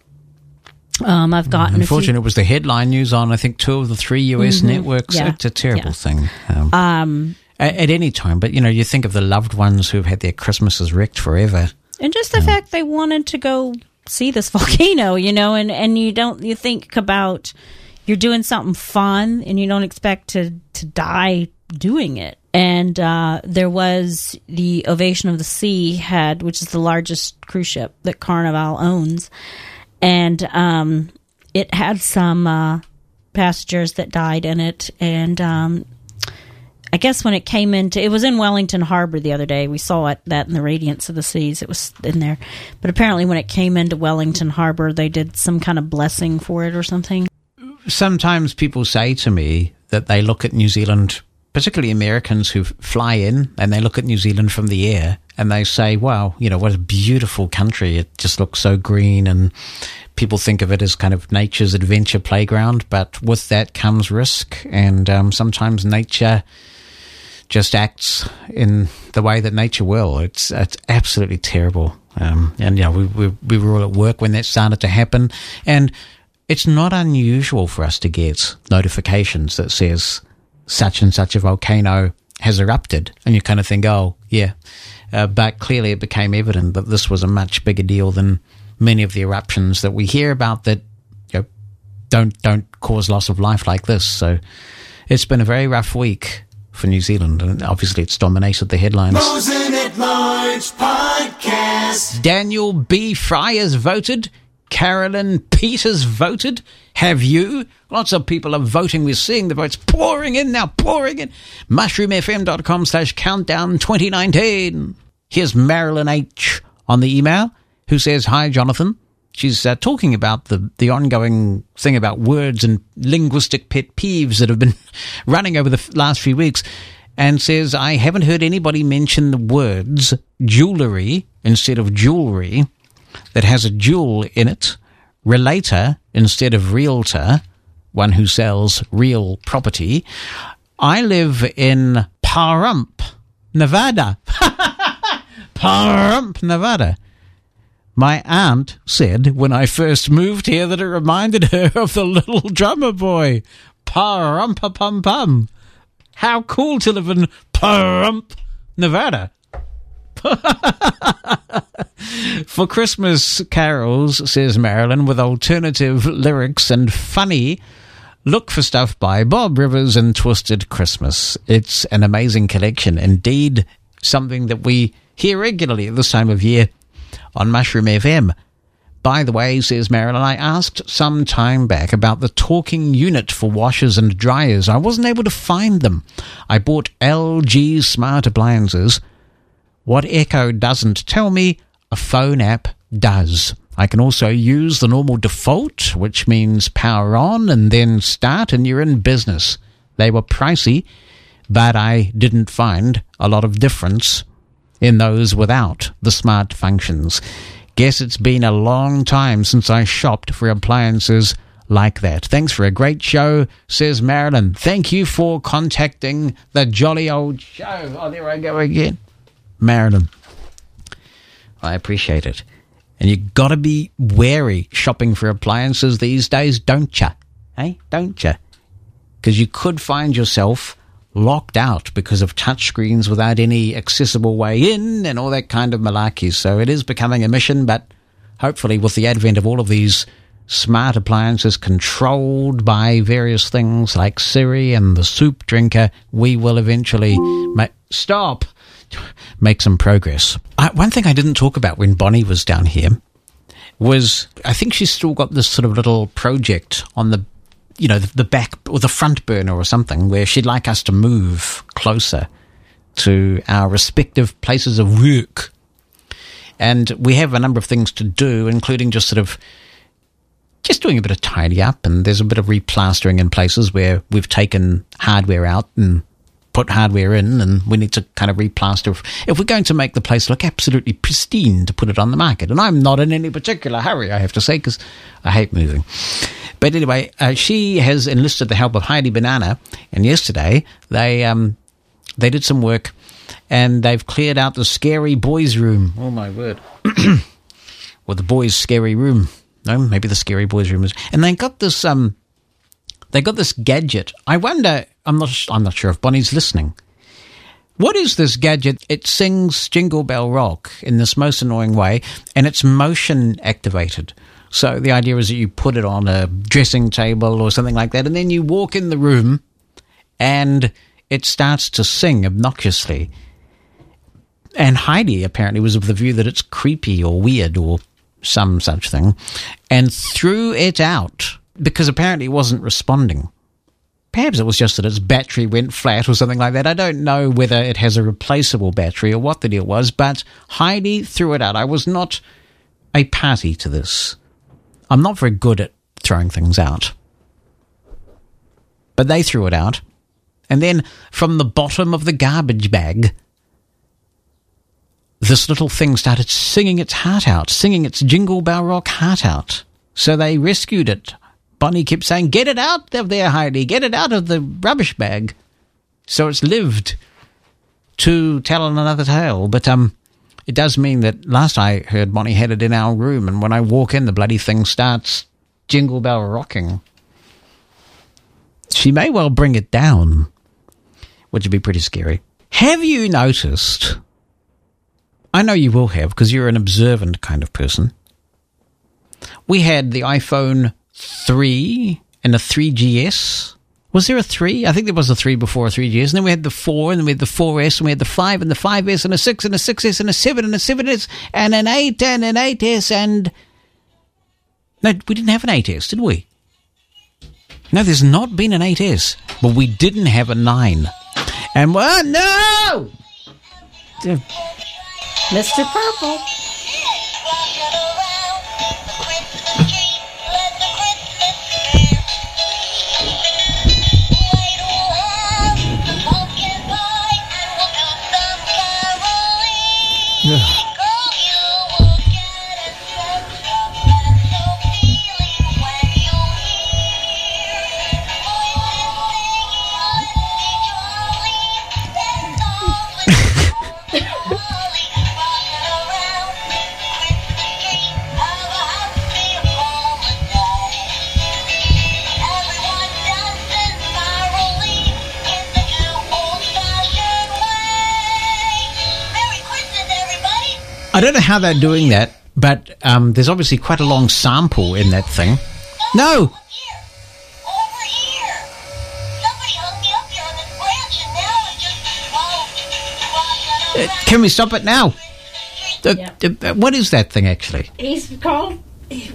um, I've gotten a few- Unfortunately, it was the headline news on I think two of the three US Mhm. networks. Yeah. It's a terrible Yeah. thing. Um, Um, at, at any time, but you know, you think of the loved ones who've had their Christmases wrecked forever. and just the fact they wanted to go see this *laughs* volcano, you know, and and you don't you think about you're doing something fun and you don't expect to to die doing it. And uh, there was the Ovation of the Sea had, which is the largest cruise ship that Carnival owns, and um, it had some uh, passengers that died in it, and um, I guess when it came into, it was in Wellington Harbor the other day. We saw it that in the Radiance of the Seas. It was in there, but apparently when it came into Wellington Harbor, they did some kind of blessing for it or something. Sometimes people say to me that they look at New Zealand particularly Americans who fly in and they look at New Zealand from the air and they say, wow, you know, what a beautiful country. It just looks so green and people think of it as kind of nature's adventure playground. But with that comes risk. And um, sometimes nature just acts in the way that nature will. It's, it's absolutely terrible. Um, and, you know, we, we, we were all at work when that started to happen. And it's not unusual for us to get notifications that says such and such a volcano has erupted. And you kind of think, oh, yeah. Uh, but clearly it became evident that this was a much bigger deal than many of the eruptions that we hear about that you know, don't don't cause loss of life like this. So it's been a very rough week for New Zealand, and obviously it's dominated the headlines. Mosen at Large Podcast. Daniel B. Fry has voted. Carolyn Peters voted. Have you? Lots of people are voting. We're seeing the votes pouring in now, pouring in. Mushroomfm.com slash countdown 2019. Here's Marilyn H. on the email who says, Hi, Jonathan. She's uh, talking about the, the ongoing thing about words and linguistic pet peeves that have been *laughs* running over the last few weeks and says, I haven't heard anybody mention the words jewellery instead of jewellery that has a jewel in it, relator instead of realtor, one who sells real property. I live in Pahrump, Nevada. *laughs* Pahrump, Nevada. My aunt said when I first moved here that it reminded her of the little drummer boy. Pahrumpa pum pum. How cool to live in Pahrump, Nevada. *laughs* For Christmas carols, says Marilyn, with alternative lyrics and funny, look for stuff by Bob Rivers and Twisted Christmas. It's an amazing collection. Indeed, something that we hear regularly at this time of year on Mushroom FM. By the way, says Marilyn, I asked some time back about the talking unit for washers and dryers. I wasn't able to find them. I bought LG smart appliances. What Echo doesn't tell me, a phone app does. I can also use the normal default, which means power on and then start, and you're in business. They were pricey, but I didn't find a lot of difference in those without the smart functions. Guess it's been a long time since I shopped for appliances like that. Thanks for a great show, says Marilyn. Thank you for contacting the jolly old show. Oh, there I go again. Marilyn. I appreciate it. And you got to be wary shopping for appliances these days, don't you? Hey, eh? don't you? Because you could find yourself locked out because of touchscreens without any accessible way in and all that kind of malarkey. So it is becoming a mission, but hopefully, with the advent of all of these smart appliances controlled by various things like Siri and the soup drinker, we will eventually stop make some progress. Uh, one thing I didn't talk about when Bonnie was down here was I think she's still got this sort of little project on the you know the, the back or the front burner or something where she'd like us to move closer to our respective places of work. And we have a number of things to do, including just sort of just doing a bit of tidy up, and there's a bit of replastering in places where we've taken hardware out and put hardware in, and we need to kind of replaster. If we're going to make the place look absolutely pristine to put it on the market, and I'm not in any particular hurry, I have to say, because I hate moving. But anyway, uh, she has enlisted the help of Heidi Banana, and yesterday they um, they did some work, and they've cleared out the scary boys' room. Oh my word! *clears throat* well, the boys' scary room. No, maybe the scary boys' room is. And they got this um, they got this gadget. I wonder. I'm not. I'm not sure if Bonnie's listening. What is this gadget? It sings Jingle Bell Rock in this most annoying way, and it's motion activated. So the idea is that you put it on a dressing table or something like that, and then you walk in the room, and it starts to sing obnoxiously. And Heidi apparently was of the view that it's creepy or weird or some such thing, and threw it out because apparently it wasn't responding. Perhaps it was just that its battery went flat or something like that. I don't know whether it has a replaceable battery or what the deal was, but Heidi threw it out. I was not a party to this. I'm not very good at throwing things out. But they threw it out, And then from the bottom of the garbage bag, this little thing started singing its heart out, singing its Jingle Bell Rock heart out. So they rescued it. Bonnie kept saying, Get it out of there, Heidi, get it out of the rubbish bag. So it's lived to tell another tale. But um, it does mean that last I heard Bonnie had it in our room, and when I walk in, the bloody thing starts Jingle Bell rocking. She may well bring it down, which would be pretty scary. Have you noticed? I know you will have because you're an observant kind of person. We had the iPhone 3 and a 3GS. Was there a 3? I think there was a 3 before a 3GS. And then we had the 4, and then we had the 4S, and we had the 5 and the 5S, and a 6 and a 6S, and a 7 and a 7S, and an 8 and an 8S, and. No, we didn't have an 8S, did we? No, there's not been an 8S, but we didn't have a 9. And, well, no! Mr. Purple. I don't know how they're doing that, but um, there's obviously quite a long sample in that thing. No! Uh, Can we stop it now? Uh, uh, what is that thing actually? He's called.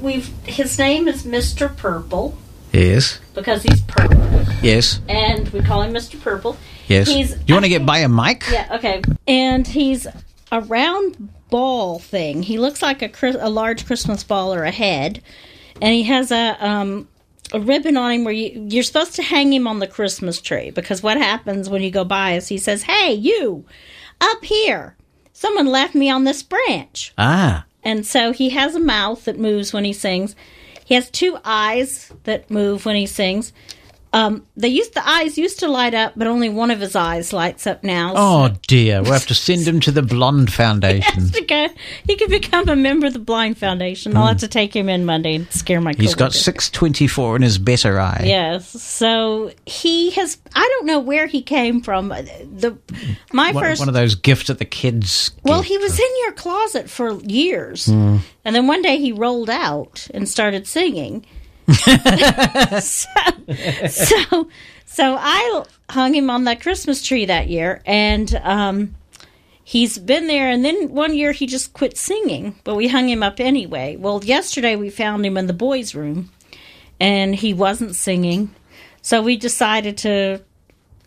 We've his name is Mr. Purple Yes. because he's purple, Yes. and we call him Mr. Purple. Yes. He's you want to get by a mic? Yeah, okay. And he's a round ball thing. He looks like a a large Christmas ball or a head, and he has a um a ribbon on him where you you're supposed to hang him on the Christmas tree because what happens when you go by is he says, "Hey, you up here! Someone left me on this branch." Ah. And so he has a mouth that moves when he sings. He has two eyes that move when he sings. Um, they used the eyes used to light up, but only one of his eyes lights up now. Oh dear, we'll have to send him to the Blind Foundation. *laughs* to go, he could become a member of the Blind Foundation. I'll have to take him in Monday and scare my. He's got six twenty four in his better eye. Yes, so he has. I don't know where he came from. The my One, first. one of those gifts that the kids. well, he was in your closet for years, Hmm. and then one day he rolled out and started singing. *laughs* so, so, so I hung him on that Christmas tree that year, and um, he's been there. And then one year he just quit singing, but we hung him up anyway. Well, yesterday we found him in the boys' room, and he wasn't singing, so we decided to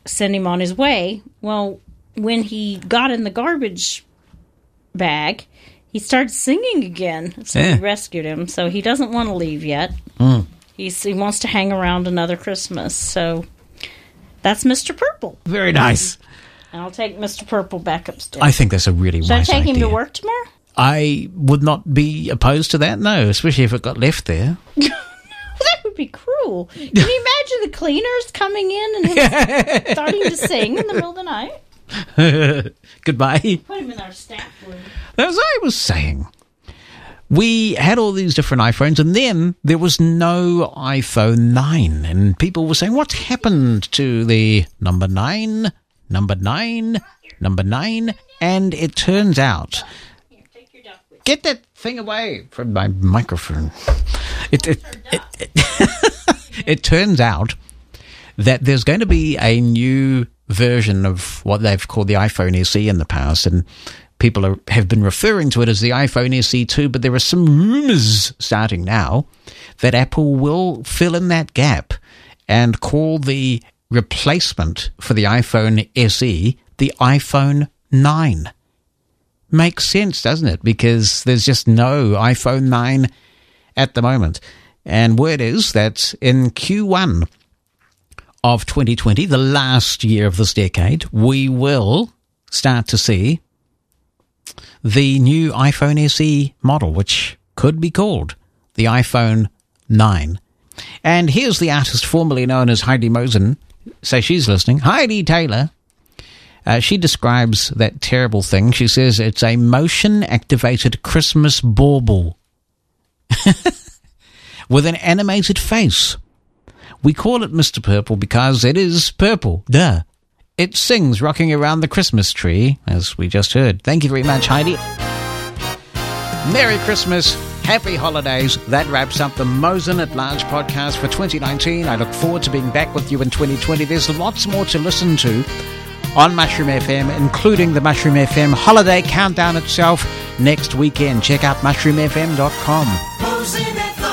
send him on his way. Well, when he got in the garbage bag, he starts singing again. So Yeah. we rescued him. So he doesn't want to leave yet. Mm. He's, he wants to hang around another Christmas. So that's Mr. Purple. Very nice. And I'll take Mr. Purple back upstairs. I think that's a really Should I wise take him to work tomorrow? I would not be opposed to that, no, especially if it got left there. *laughs* that would be cruel. Can you *laughs* imagine the cleaners coming in and him *laughs* starting to sing in the middle of the night? *laughs* Goodbye. Put him in our staff room. As I was saying, we had all these different iPhones, and then there was no iPhone 9. And people were saying, What's happened to the number 9, number 9, number 9? And it turns out. Get that thing away from my microphone. It, it, it, it, *laughs* it turns out that there's going to be a new version of what they've called the iPhone SE in the past, and people are, have been referring to it as the iPhone SE2, but there are some rumors starting now that Apple will fill in that gap and call the replacement for the iPhone SE the iPhone 9. Makes sense, doesn't it? Because there's just no iPhone 9 at the moment. And word is that in Q1 of 2020, the last year of this decade, we will start to see the new iPhone SE model, which could be called the iPhone 9. And here's the artist formerly known as Heidi Mosen. Say she's listening. Heidi Taylor. Uh, she describes that terrible thing. She says it's a motion activated Christmas bauble *laughs* with an animated face. We call it Mr. Purple because it is purple. Duh. It sings rocking around the Christmas tree, as we just heard. Thank you very much, Heidi. Merry Christmas. Happy holidays. That wraps up the Mosen at Large podcast for 2019. I look forward to being back with you in 2020. There's lots more to listen to on Mushroom FM, including the Mushroom FM holiday countdown itself next weekend. Check out mushroomfm.com.